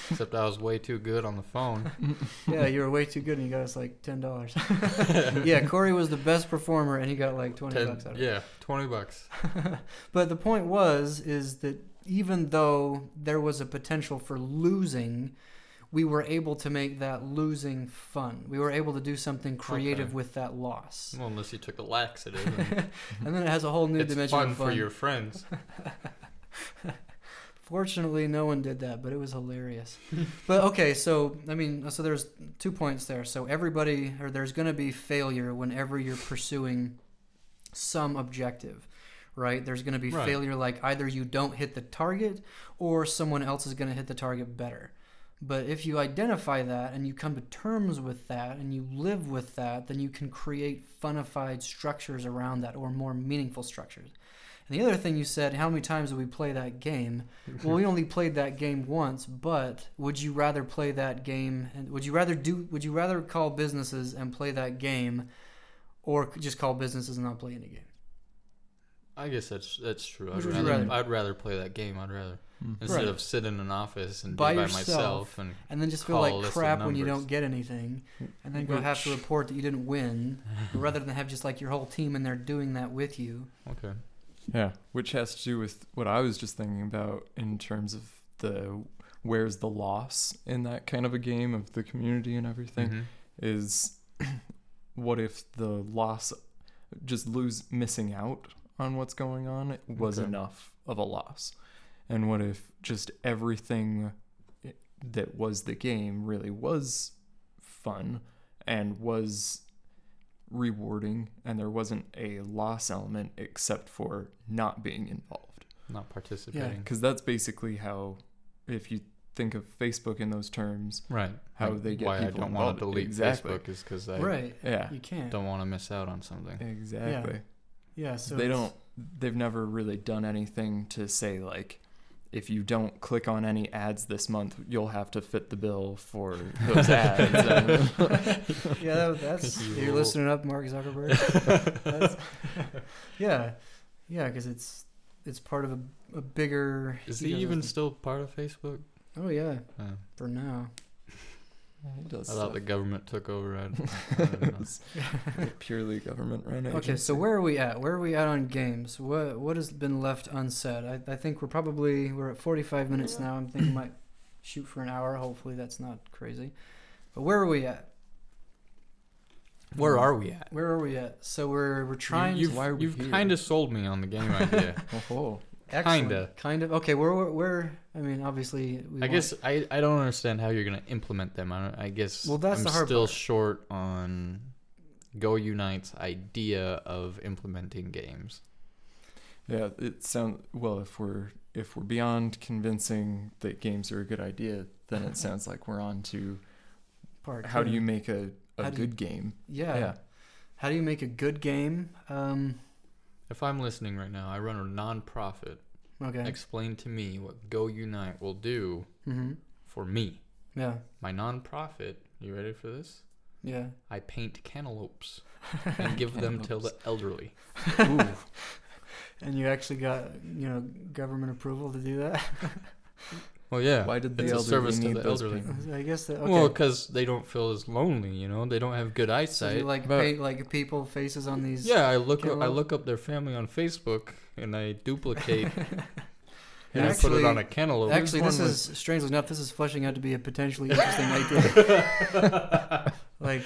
except I was way too good on the phone.
yeah you were way too good and you got us like $10 yeah corey was the best performer and he got like 20
Ten-
bucks out of it
yeah, twenty bucks.
but the point was is that even though there was a potential for losing we were able to make that losing fun. We were able to do something creative
Okay.
with that loss.
Well, unless you took a laxative, and
and then it has a whole new
it's
dimension
fun
of
for your friends.
fortunately no one did that but it was hilarious. But okay so i mean so there's two points there. So everybody or there's going to be failure whenever you're pursuing some objective right? There's going to be
Right.
failure like either you don't hit the target or someone else is going to hit the target better But if you identify that and you come to terms with that and you live with that, then you can create funified structures around that or more meaningful structures. And the other thing you said, how many times did we play that game? well, we only played that game once, but would you rather play that game and would you rather do would you rather call businesses and play that game or just call businesses and not play any game?
I guess that's that's true. I'd
Which would you
rather,
rather?
I'd rather play that game. I'd rather
Mm.
instead
Right.
of sit in an office and
By
be by
yourself.
myself and
And then just feel
Call a
like crap when you don't get anything and then go have to report that you didn't win rather than have just like your whole team and they're doing that with you.
okay.
Yeah, which has to do with what I was just thinking about in terms of the where's the loss in that kind of a game of the community and everything
Mhm.
is what if the loss just lose missing out on what's going on was
Okay.
enough of a loss and what if just everything that was the game really was fun and was rewarding and there wasn't a loss element except for not being involved
Not participating.
yeah because that's basically how if you think of facebook in those terms
Right.
How
Like,
they get
why I
people
don't want to delete
Exactly.
Facebook is because I
right.
yeah
You can't.
don't want to miss out on something.
exactly
Yeah, so
they don't they've never really done anything to say like if you don't click on any ads this month you'll have to fit the bill for those ads
Yeah, that, that's
You
you're
little-
listening up, Mark Zuckerberg. That's, yeah, yeah, because it's it's part of a, a bigger.
Is he even still part of Facebook?
Oh yeah,
Uh,
for now.
He does
I thought
stuff.
the government took over. I, I don't know.
It's purely government run
Okay, so where are we at? Where are we at on games? What what has been left unsaid? I, I think we're probably we're at 45 minutes now. I'm thinking we might shoot for an hour. Hopefully that's not crazy. But where are we at?
Where are we at?
Where are we at? So we're we're trying.
You,
to,
have
why are we
you've kind of sold me on the game idea.
oh,
excellent.
kinda.
Kind of. Okay, we're we're, we're I mean, obviously. We
I
want-
guess I, I don't understand how you're gonna implement them. I, don't, I guess
Well, that's
I'm
the hard
still
part.
short on Go Unite's idea of implementing games.
yeah it sounds well if we're if we're beyond convincing that games are a good idea then it sounds like we're on to
part.
how do you make a, a
How do you-
good game
Yeah.
yeah
How do you make a good game? Um.
If I'm listening right now, I run a non-profit.
Okay.
Explain to me what Go Unite will do
mm-hmm.
for me.
Yeah.
My non-profit. You ready for this?
Yeah.
I paint cantaloupes and give them to the elderly.
Ooh,
And you actually got you know government approval to do that.
Well, yeah.
why did the
It's a
elderly
service to the
those
elderly.
paintings?
I guess that. Okay.
Well, because they don't feel as lonely, you know. They don't have good
so
eyesight.
you like
but-
paint like people faces on these.
yeah, I look up, I look up their family on Facebook and I duplicate and I put it on a cantaloupe.
Actually, this
one
is strangely enough. This is fleshing out to be a potentially interesting idea. like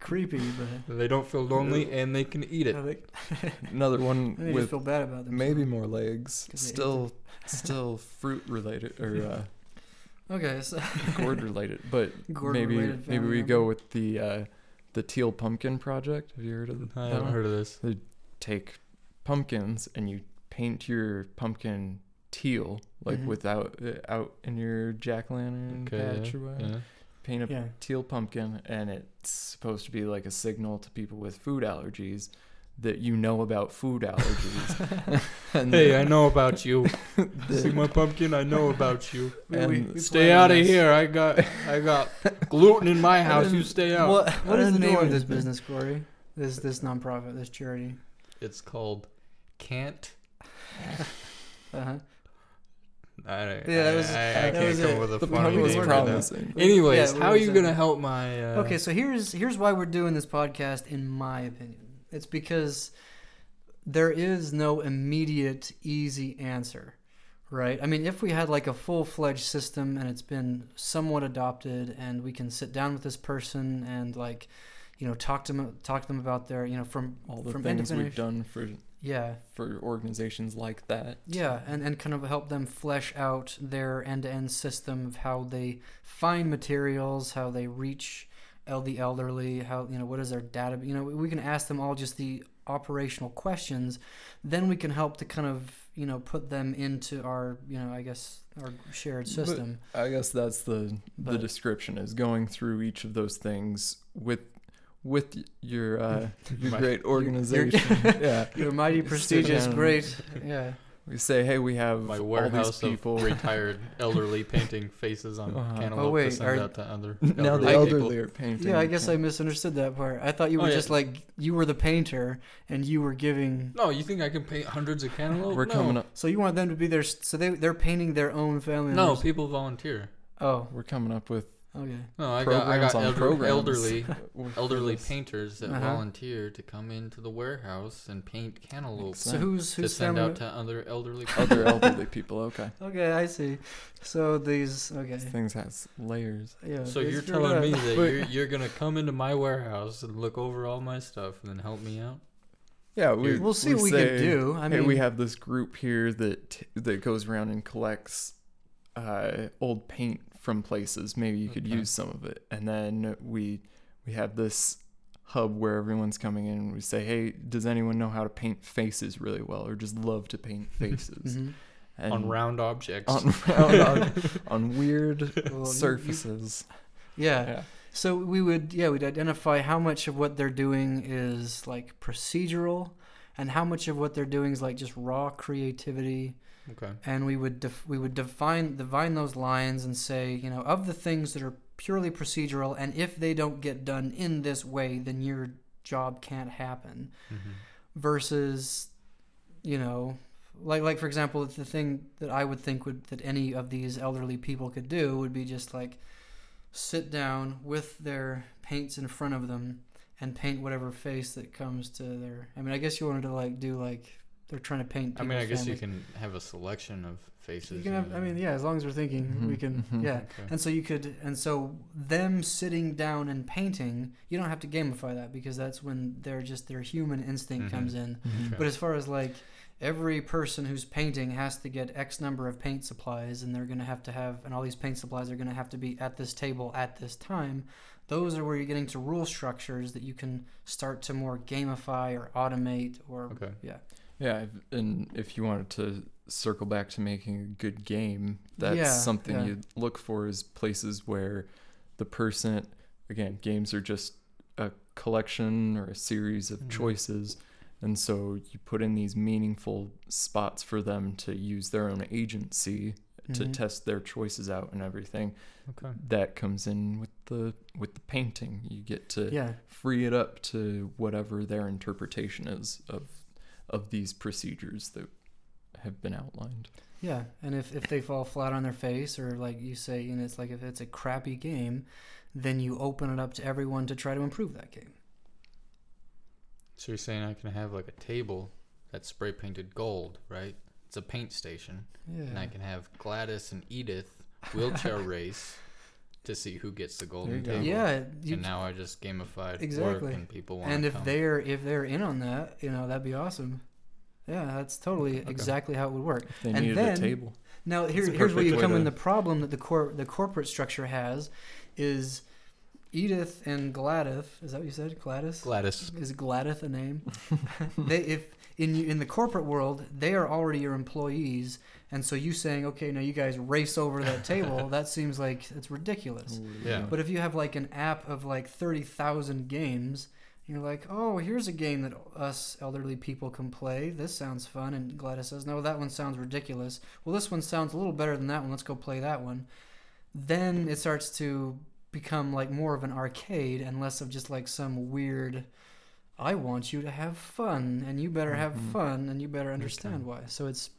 creepy, but
they don't feel lonely and they can eat it.
Another one
they
with
feel bad about them.
maybe more legs. still still fruit related or uh,
Okay, so
gourd related but
Gourd
maybe
related
maybe
family
we go with the uh, the teal pumpkin project have you heard of
I haven't
one?
heard of this.
They take pumpkins and you paint your pumpkin teal like
Mhm.
without uh, out in your jack-o'-lantern
Okay,
patch
yeah,
or whatever
yeah.
Paint a
yeah,
teal pumpkin and it's supposed to be like a signal to people with food allergies that you know about food allergies and
Hey, I know about you.
the-
See my pumpkin? I know about you.
And
we- we
Stay out of here. I got I got gluten in my house. You stay out.
What what
I
the name of this
anything.
business, Corey? This this nonprofit, this charity.
It's called Can't.
Uh huh.
I, don't-
Yeah, that
I,
was-
I, I
that
can't
was
come
it.
with a
the
funny
pun was
name right now. Anyways,
Yeah,
how are you gonna help my? Uh,
Okay, so here's here's why we're doing this podcast. In my opinion, it's because there is no immediate easy answer, right? I mean, if we had like a full fledged system and it's been somewhat adopted, and we can sit down with this person and like, you know, talk to them talk to them about their you know from
all the
from
things we've done for
yeah
for organizations like that
Yeah, and, and kind of help them flesh out their end to end system of how they find materials, how they reach the elderly, how you know what is their data. You know, we can ask them all just the operational questions. Then we can help to kind of you know put them into our you know I guess our shared
But-
system.
I guess that's the the description is going through each of those things with with your uh, your
My-
great
your-
organization. yeah,
You're mighty prestigious, great. Yeah.
we say, hey, we have
My
all
warehouse
these people.
of retired elderly painting faces on
Uh-huh.
cantaloupe
Oh, wait,
to send
are-
out to other
now the elderly
people.
are painting.
Yeah, I guess I misunderstood that part. I thought you
Oh,
were
yeah.
just like you were the painter and you were giving.
No, you think I can paint hundreds of cantaloupe?
We're
no.
coming up.
So you want them to be there, so they they're painting their own family.
No,
members?
people volunteer.
Oh,
We're coming up with
okay.
No, I got I got elder, elderly elderly painters that
Uh-huh.
volunteer to come into the warehouse and paint cantaloupe
So
sense.
who's
to
who's
send
family?
out to other elderly
other elderly people. Okay,
okay, I see. So these okay.
this thing has layers.
Yeah.
So you're
true
telling
that.
me that you're, you're gonna come into my warehouse and look over all my stuff and then help me out?
Yeah, we
We'll see what we
say,
can do. I
hey,
mean,
we have this group here that that goes around and collects uh, old paint from places. Maybe you could
Okay.
use some of it, and then we we have this hub where everyone's coming in. and We say, hey, does anyone know how to paint faces really well, or just love to paint faces?
Mhm.
and
on round objects.
on, round ob- on weird
Well, you-
surfaces.
Yeah.
Yeah.
So we would yeah we'd identify how much of what they're doing is like procedural, and how much of what they're doing is like just raw creativity.
Okay.
and we would def- we would define define those lines and say you know of the things that are purely procedural and if they don't get done in this way then your job can't happen
hmm
versus you know like like for example the thing that I would think would that any of these elderly people could do would be just like sit down with their paints in front of them and paint whatever face that comes to their I mean I guess you wanted to like do like they're trying to paint
I mean, I
people's
guess you can have a selection of faces.
You can have. I mean, yeah. As long as we're thinking, we
Mhm,
can.
mhm.
Yeah.
Okay.
And so you could. And so them sitting down and painting, you don't have to gamify that because that's when they're just their human instinct
Mhm.
comes in.
Okay.
But as far as like every person who's painting has to get X number of paint supplies, and they're gonna have to have, and all these paint supplies are gonna have to be at this table at this time. Those are where you're getting to rule structures that you can start to more gamify or automate or
Okay.
yeah.
Yeah, and if you wanted to circle back to making a good game, that's
Yeah,
something
yeah.
you look for is places where the person again, games are just a collection or a series of
Mhm.
choices. And so you put in these meaningful spots for them to use their own agency to
Mhm.
test their choices out and everything.
Okay.
That comes in with the with the painting. You get to
Yeah.
free it up to whatever their interpretation is of of these procedures that have been outlined.
Yeah, and if, if they fall flat on their face, or like you say, you know, it's like if it's a crappy game, then you open it up to everyone to try to improve that game.
So you're saying I can have like a table that's spray painted gold, right? It's a paint station,
Yeah.
and I can have Gladys and Edith wheelchair race to see who gets the golden
There
table.
Yeah, you,
and now I just gamified
Exactly.
work, and people want.
and if
come.
they're if they're in on that, you know, that'd be awesome. Yeah, that's totally
Okay.
exactly how it would work.
If they
And
needed
then-
a table.
Now here,
a
here's where you
perfect way
come in. The problem that the cor- the corporate structure has is Edith and Gladys. Is that what you said? Gladys.
Gladys,
Is Gladys a name? they if in in the corporate world they are already your employees, and so you saying okay now you guys race over that table that seems like it's ridiculous.
Yeah.
But if you have like an app of like thirty thousand games, you're like oh here's a game that us elderly people can play. This sounds fun, and Gladys says no that one sounds ridiculous. Well this one sounds a little better than that one. Let's go play that one. Then it starts to become like more of an arcade and less of just like some weird I want you to have fun and you better have
Mhm.
fun and you better understand
Okay.
why. So it's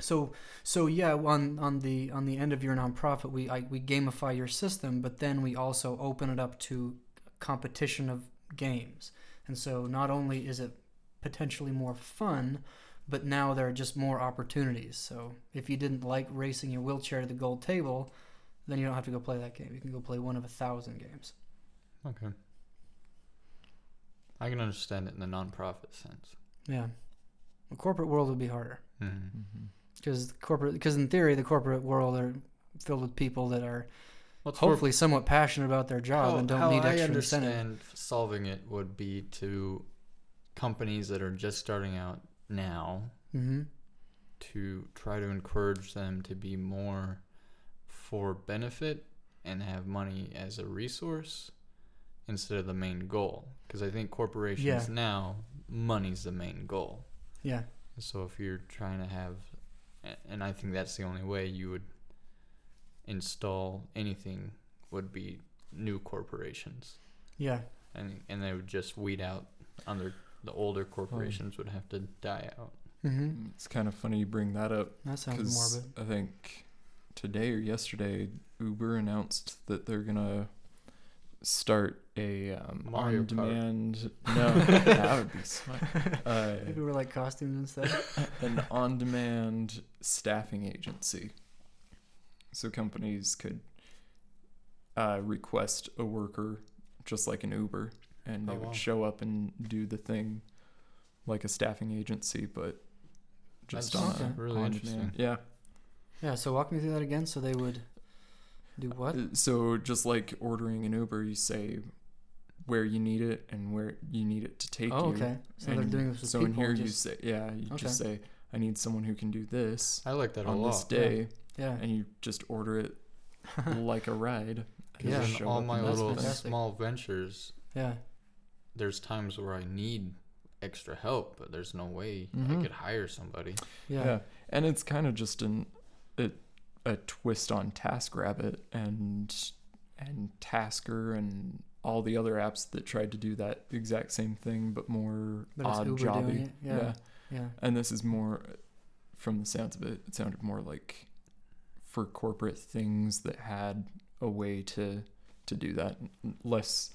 so so yeah on on the on the end of your nonprofit we I, we gamify your system but then we also open it up to competition of games. And so not only is it potentially more fun but now there are just more opportunities. So if you didn't like racing your wheelchair to the gold table, then you don't have to go play that game. You can go play one of a thousand games.
okay. I can understand it in the nonprofit sense.
Yeah. The corporate world would be harder
Mm-hmm.
Mhm.
because corporate because in theory the corporate world are filled with people that are
Well, it's for-
hopefully somewhat passionate about their job
how,
and don't
how
need
I
extra
understand
incentive.
solving it would be to companies that are just starting out now
hmm
to try to encourage them to be more for benefit and have money as a resource instead of the main goal. Because I think corporations
Yeah.
now, money's the main goal.
Yeah.
So if you're trying to have, and I think that's the only way you would install anything would be new corporations,
Yeah.
and and they would just weed out under the older corporations would have to die out.
Mm-hmm.
It's kind of funny you bring that up
That sounds morbid.
I think today or yesterday Uber announced that they're gonna start a um,
Mario
on-demand. No, that would be smart. Uh,
Maybe we're like costumes and stuff.
an on-demand staffing agency. So companies could uh, request a worker just like an Uber, and they
Oh,
would
wow.
show up and do the thing like a staffing agency, but just
That's
on a
really
on
interesting.
demand. Yeah.
yeah. So walk me through that again. So they would do what?
Uh, So just like ordering an Uber, you say where you need it and where you need it to take
Oh,
you.
okay. So they're
And
doing this with
so
people.
in here you say, yeah, you just say, I need someone who can do this
I like that a
on
lot.
this day,
yeah.
and you just order it like a ride. and
Yeah.
just
in all my little
fantastic.
small ventures,
Yeah.
there's times where I need extra help, but there's no way
Mhm.
I could hire somebody.
Yeah.
Yeah. and it's kind of just an a, a twist on TaskRabbit and and Tasker and all the other apps that tried to do that exact same thing, but more
But
odd jobby.
doing it. Yeah. Yeah.
And this is more, from the sounds of it, it sounded more like for corporate things that had a way to to do that, less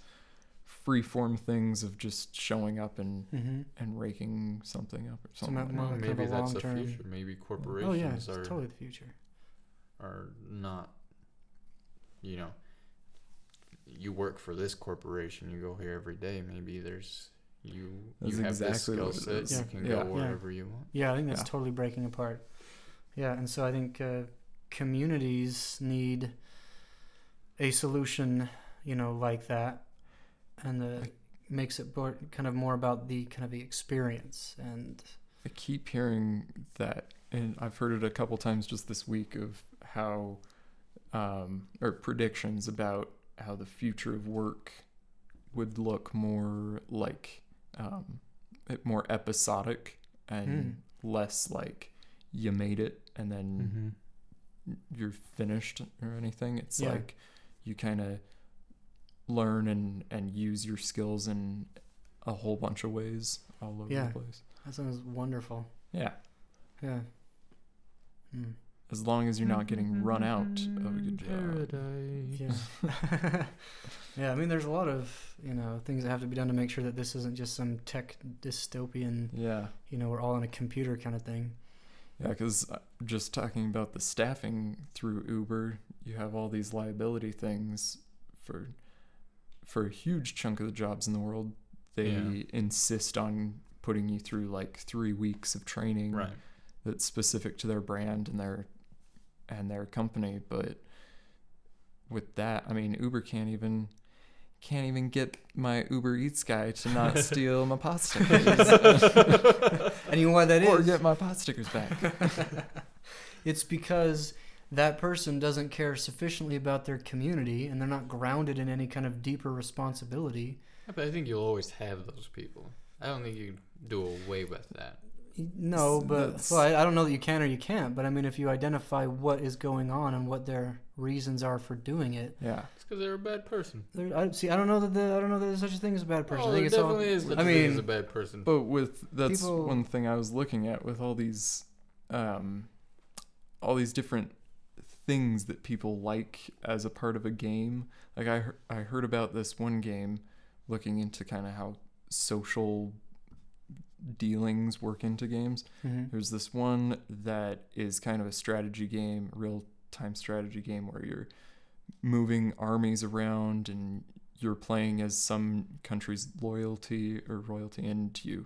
free form things of just showing up and
Mm-hmm.
and raking something up or
So
something.
not
like
more
that.
kind
maybe that's the future. Maybe corporations Oh
yeah, it's
are
totally the future.
Are not, you know, you work for this corporation, you go here every day. Maybe there's you
That's
you have this skill set,
is.
you can
Yeah.
go
Yeah.
wherever you want.
Yeah, I think that's
Yeah.
totally breaking apart. Yeah, and so I think uh, communities need a solution, you know, like that, and the makes it more, kind of more about the kind of the experience and
I keep hearing that, and I've heard it a couple times just this week of how, um, or predictions about how the future of work would look more like, um, more episodic and less like you made it and then you're finished or anything. It's
Yeah.
like you kind of learn and and use your skills in a whole bunch of ways all over
Yeah.
the place.
that sounds wonderful.
Yeah.
Yeah. Mm.
As long as you're not getting mm-hmm, run out of a mm-hmm. good job.
Yeah. yeah, I mean, there's a lot of, you know, things that have to be done to make sure that this isn't just some tech dystopian,
Yeah.
you know, we're all in a computer kind of thing.
Yeah, because uh, just talking about the staffing through Uber, you have all these liability things for for a huge chunk of the jobs in the world. They
Yeah.
insist on putting you through like three weeks of training
Right.
that's specific to their brand and their and their company. But with that, I mean, Uber can't even can't even get my Uber Eats guy to not steal my pot stickers
And you know why that is?
or get my pot stickers back.
It's because that person doesn't care sufficiently about their community and they're not grounded in any kind of deeper responsibility.
Yeah, but I think you'll always have those people. I don't think you can do away with that.
No, but
that's-
well, I, I don't know that you can or you can't. But I mean, if you identify what is going on and what their reasons are for doing it,
Yeah.
It's because they're a bad person.
I see. I don't know that the, I don't know that there's such a thing as a bad person.
Oh,
I
there
think it's all.
definitely is. Such
I
a thing
mean,
a bad person.
But with that's
People-
one thing I was looking at with all these um all these different things that people like as a part of a game. Like I I heard about this one game looking into kind of how social dealings work into games.
Mhm.
There's this one that is kind of a strategy game, real time strategy game where you're moving armies around and you're playing as some country's loyalty or royalty and you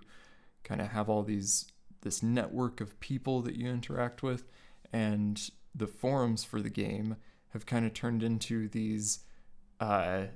kind of have all these this network of people that you interact with and the forums for the game have kind of turned into these uh,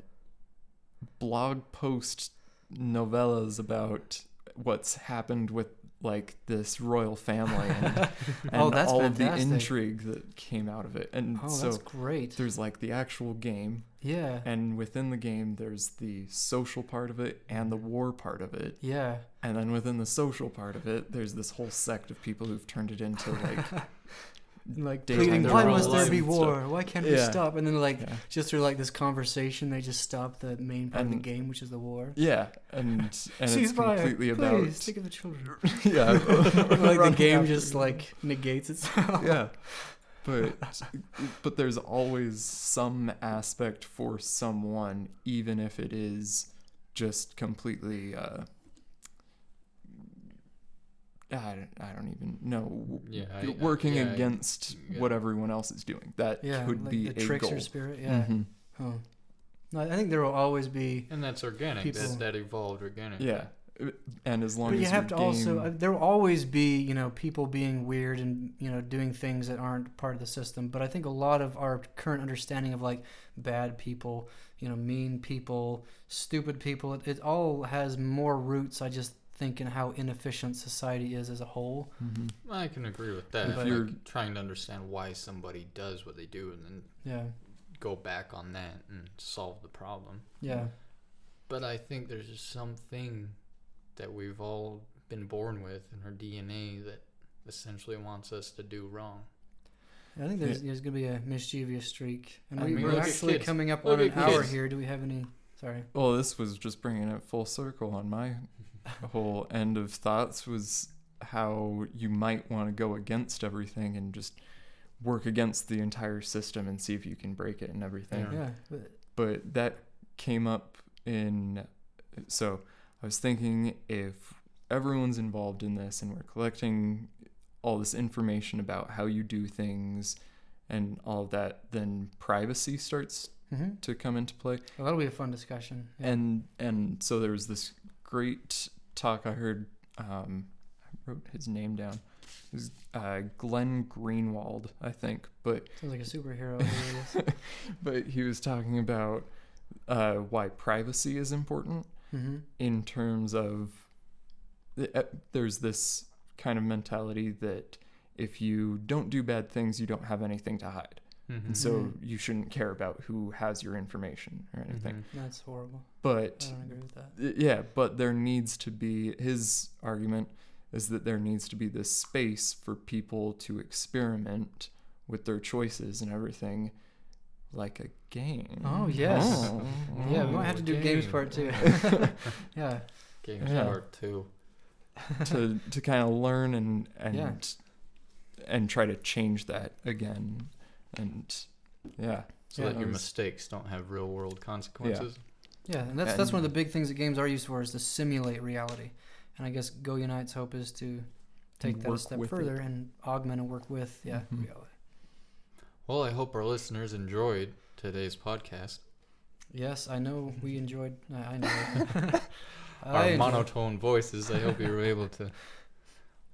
blog post novellas about what's happened with like this royal family and, and
Oh, that's
all of the intrigue that came out of it. And
Oh,
so
that's great.
there's like the actual game,
Yeah.
and within the game, there's the social part of it and the war part of it.
Yeah.
And then within the social part of it, there's this whole sect of people who've turned it into like
Like,
Daytime
pleading, why must there be
and stuff.
war? Why can't we stop? And then, like,
yeah.
just through like this conversation, they just stop the main part of the game, which is the war.
Yeah, and and it's
Ceasefire,
completely
please,
about
think of the children.
yeah,
like the game
after
just like negates itself.
yeah but but there's always some aspect for someone even if it is just completely uh I don't, I don't even know
Yeah, I-
You're
I-
working
yeah, I-
against
yeah.
what everyone else is doing that
Yeah,
could
like
be
the
a
trickster
goal
spirit. Yeah.
Mhm.
Huh. No, I think there will always be.
And that's organic.
People-
That, that evolved organic.
yeah and as long
But
as
you have
your
to also.
game-
Uh, there will always be, you know, people being weird and you know doing things that aren't part of the system. But I think a lot of our current understanding of like bad people, you know, mean people, stupid people, it, it all has more roots. I just think in how inefficient society is as a whole.
Mhm.
I can agree with that.
If
Like,
you're-
trying to understand why somebody does what they do and then
Yeah.
go back on that and solve the problem.
Yeah.
But I think there's just something that we've all been born with in our DNA that essentially wants us to do wrong.
I think there's, there's going to be a mischievous streak. And
I
we,
mean,
we're actually coming up on an hour
kids.
here. Do we have any? Sorry.
Well, this was just bringing it full circle on my whole end of thoughts was how you might want to go against everything and just work against the entire system and see if you can break it and everything.
Yeah.
Yeah. but-
But that came up in so I was thinking if everyone's involved in this and we're collecting all this information about how you do things and all of that, then privacy starts
Mhm.
to come into play.
Well, that'll be a fun discussion. Yeah.
and and so there was this great talk I heard. Um, I wrote his name down. It was uh, Glenn Greenwald, I think, but
Sounds like a superhero. mm-hmm.
but he was talking about uh, why privacy is important in terms of uh, there's this kind of mentality that if you don't do bad things, you don't have anything to hide,
Mm-hmm.
and so
Mhm.
you shouldn't care about who has your information or anything.
That's horrible.
But
I don't agree with that.
Yeah but there needs to be his argument is that there needs to be this space for people to experiment with their choices and everything like a game
Oh, yes.
Oh.
Yeah, we might have to do games part two. yeah.
Games
Yeah.
part two.
to to kind of learn and and
Yeah.
and try to change that again and yeah
So
Yeah,
that your
was-
mistakes don't have real world consequences.
Yeah, yeah and that's that's one of the big things that games are used for is to simulate reality. And I guess Go Unite's hope is to take that a step
with it.
further and augment and work with yeah
Mhm.
reality.
Well, I hope our listeners enjoyed today's podcast.
Yes, I know we enjoyed. I, I know.
Our
I enjoyed-
monotone voices. I hope you were able to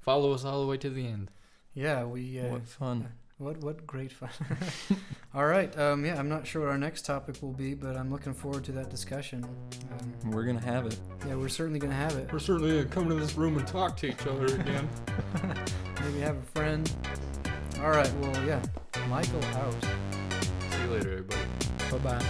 follow us all the way to the end.
Yeah, we. Uh,
what fun
What what great fun! All right, um, yeah, I'm not sure what our next topic will be, but I'm looking forward to that discussion. Um,
we're gonna have it
yeah, we're certainly gonna have it.
We're certainly gonna come to this room and talk to each other again.
Maybe have a friend. All right, well, yeah, Michael out.
See you later, everybody.
Bye bye.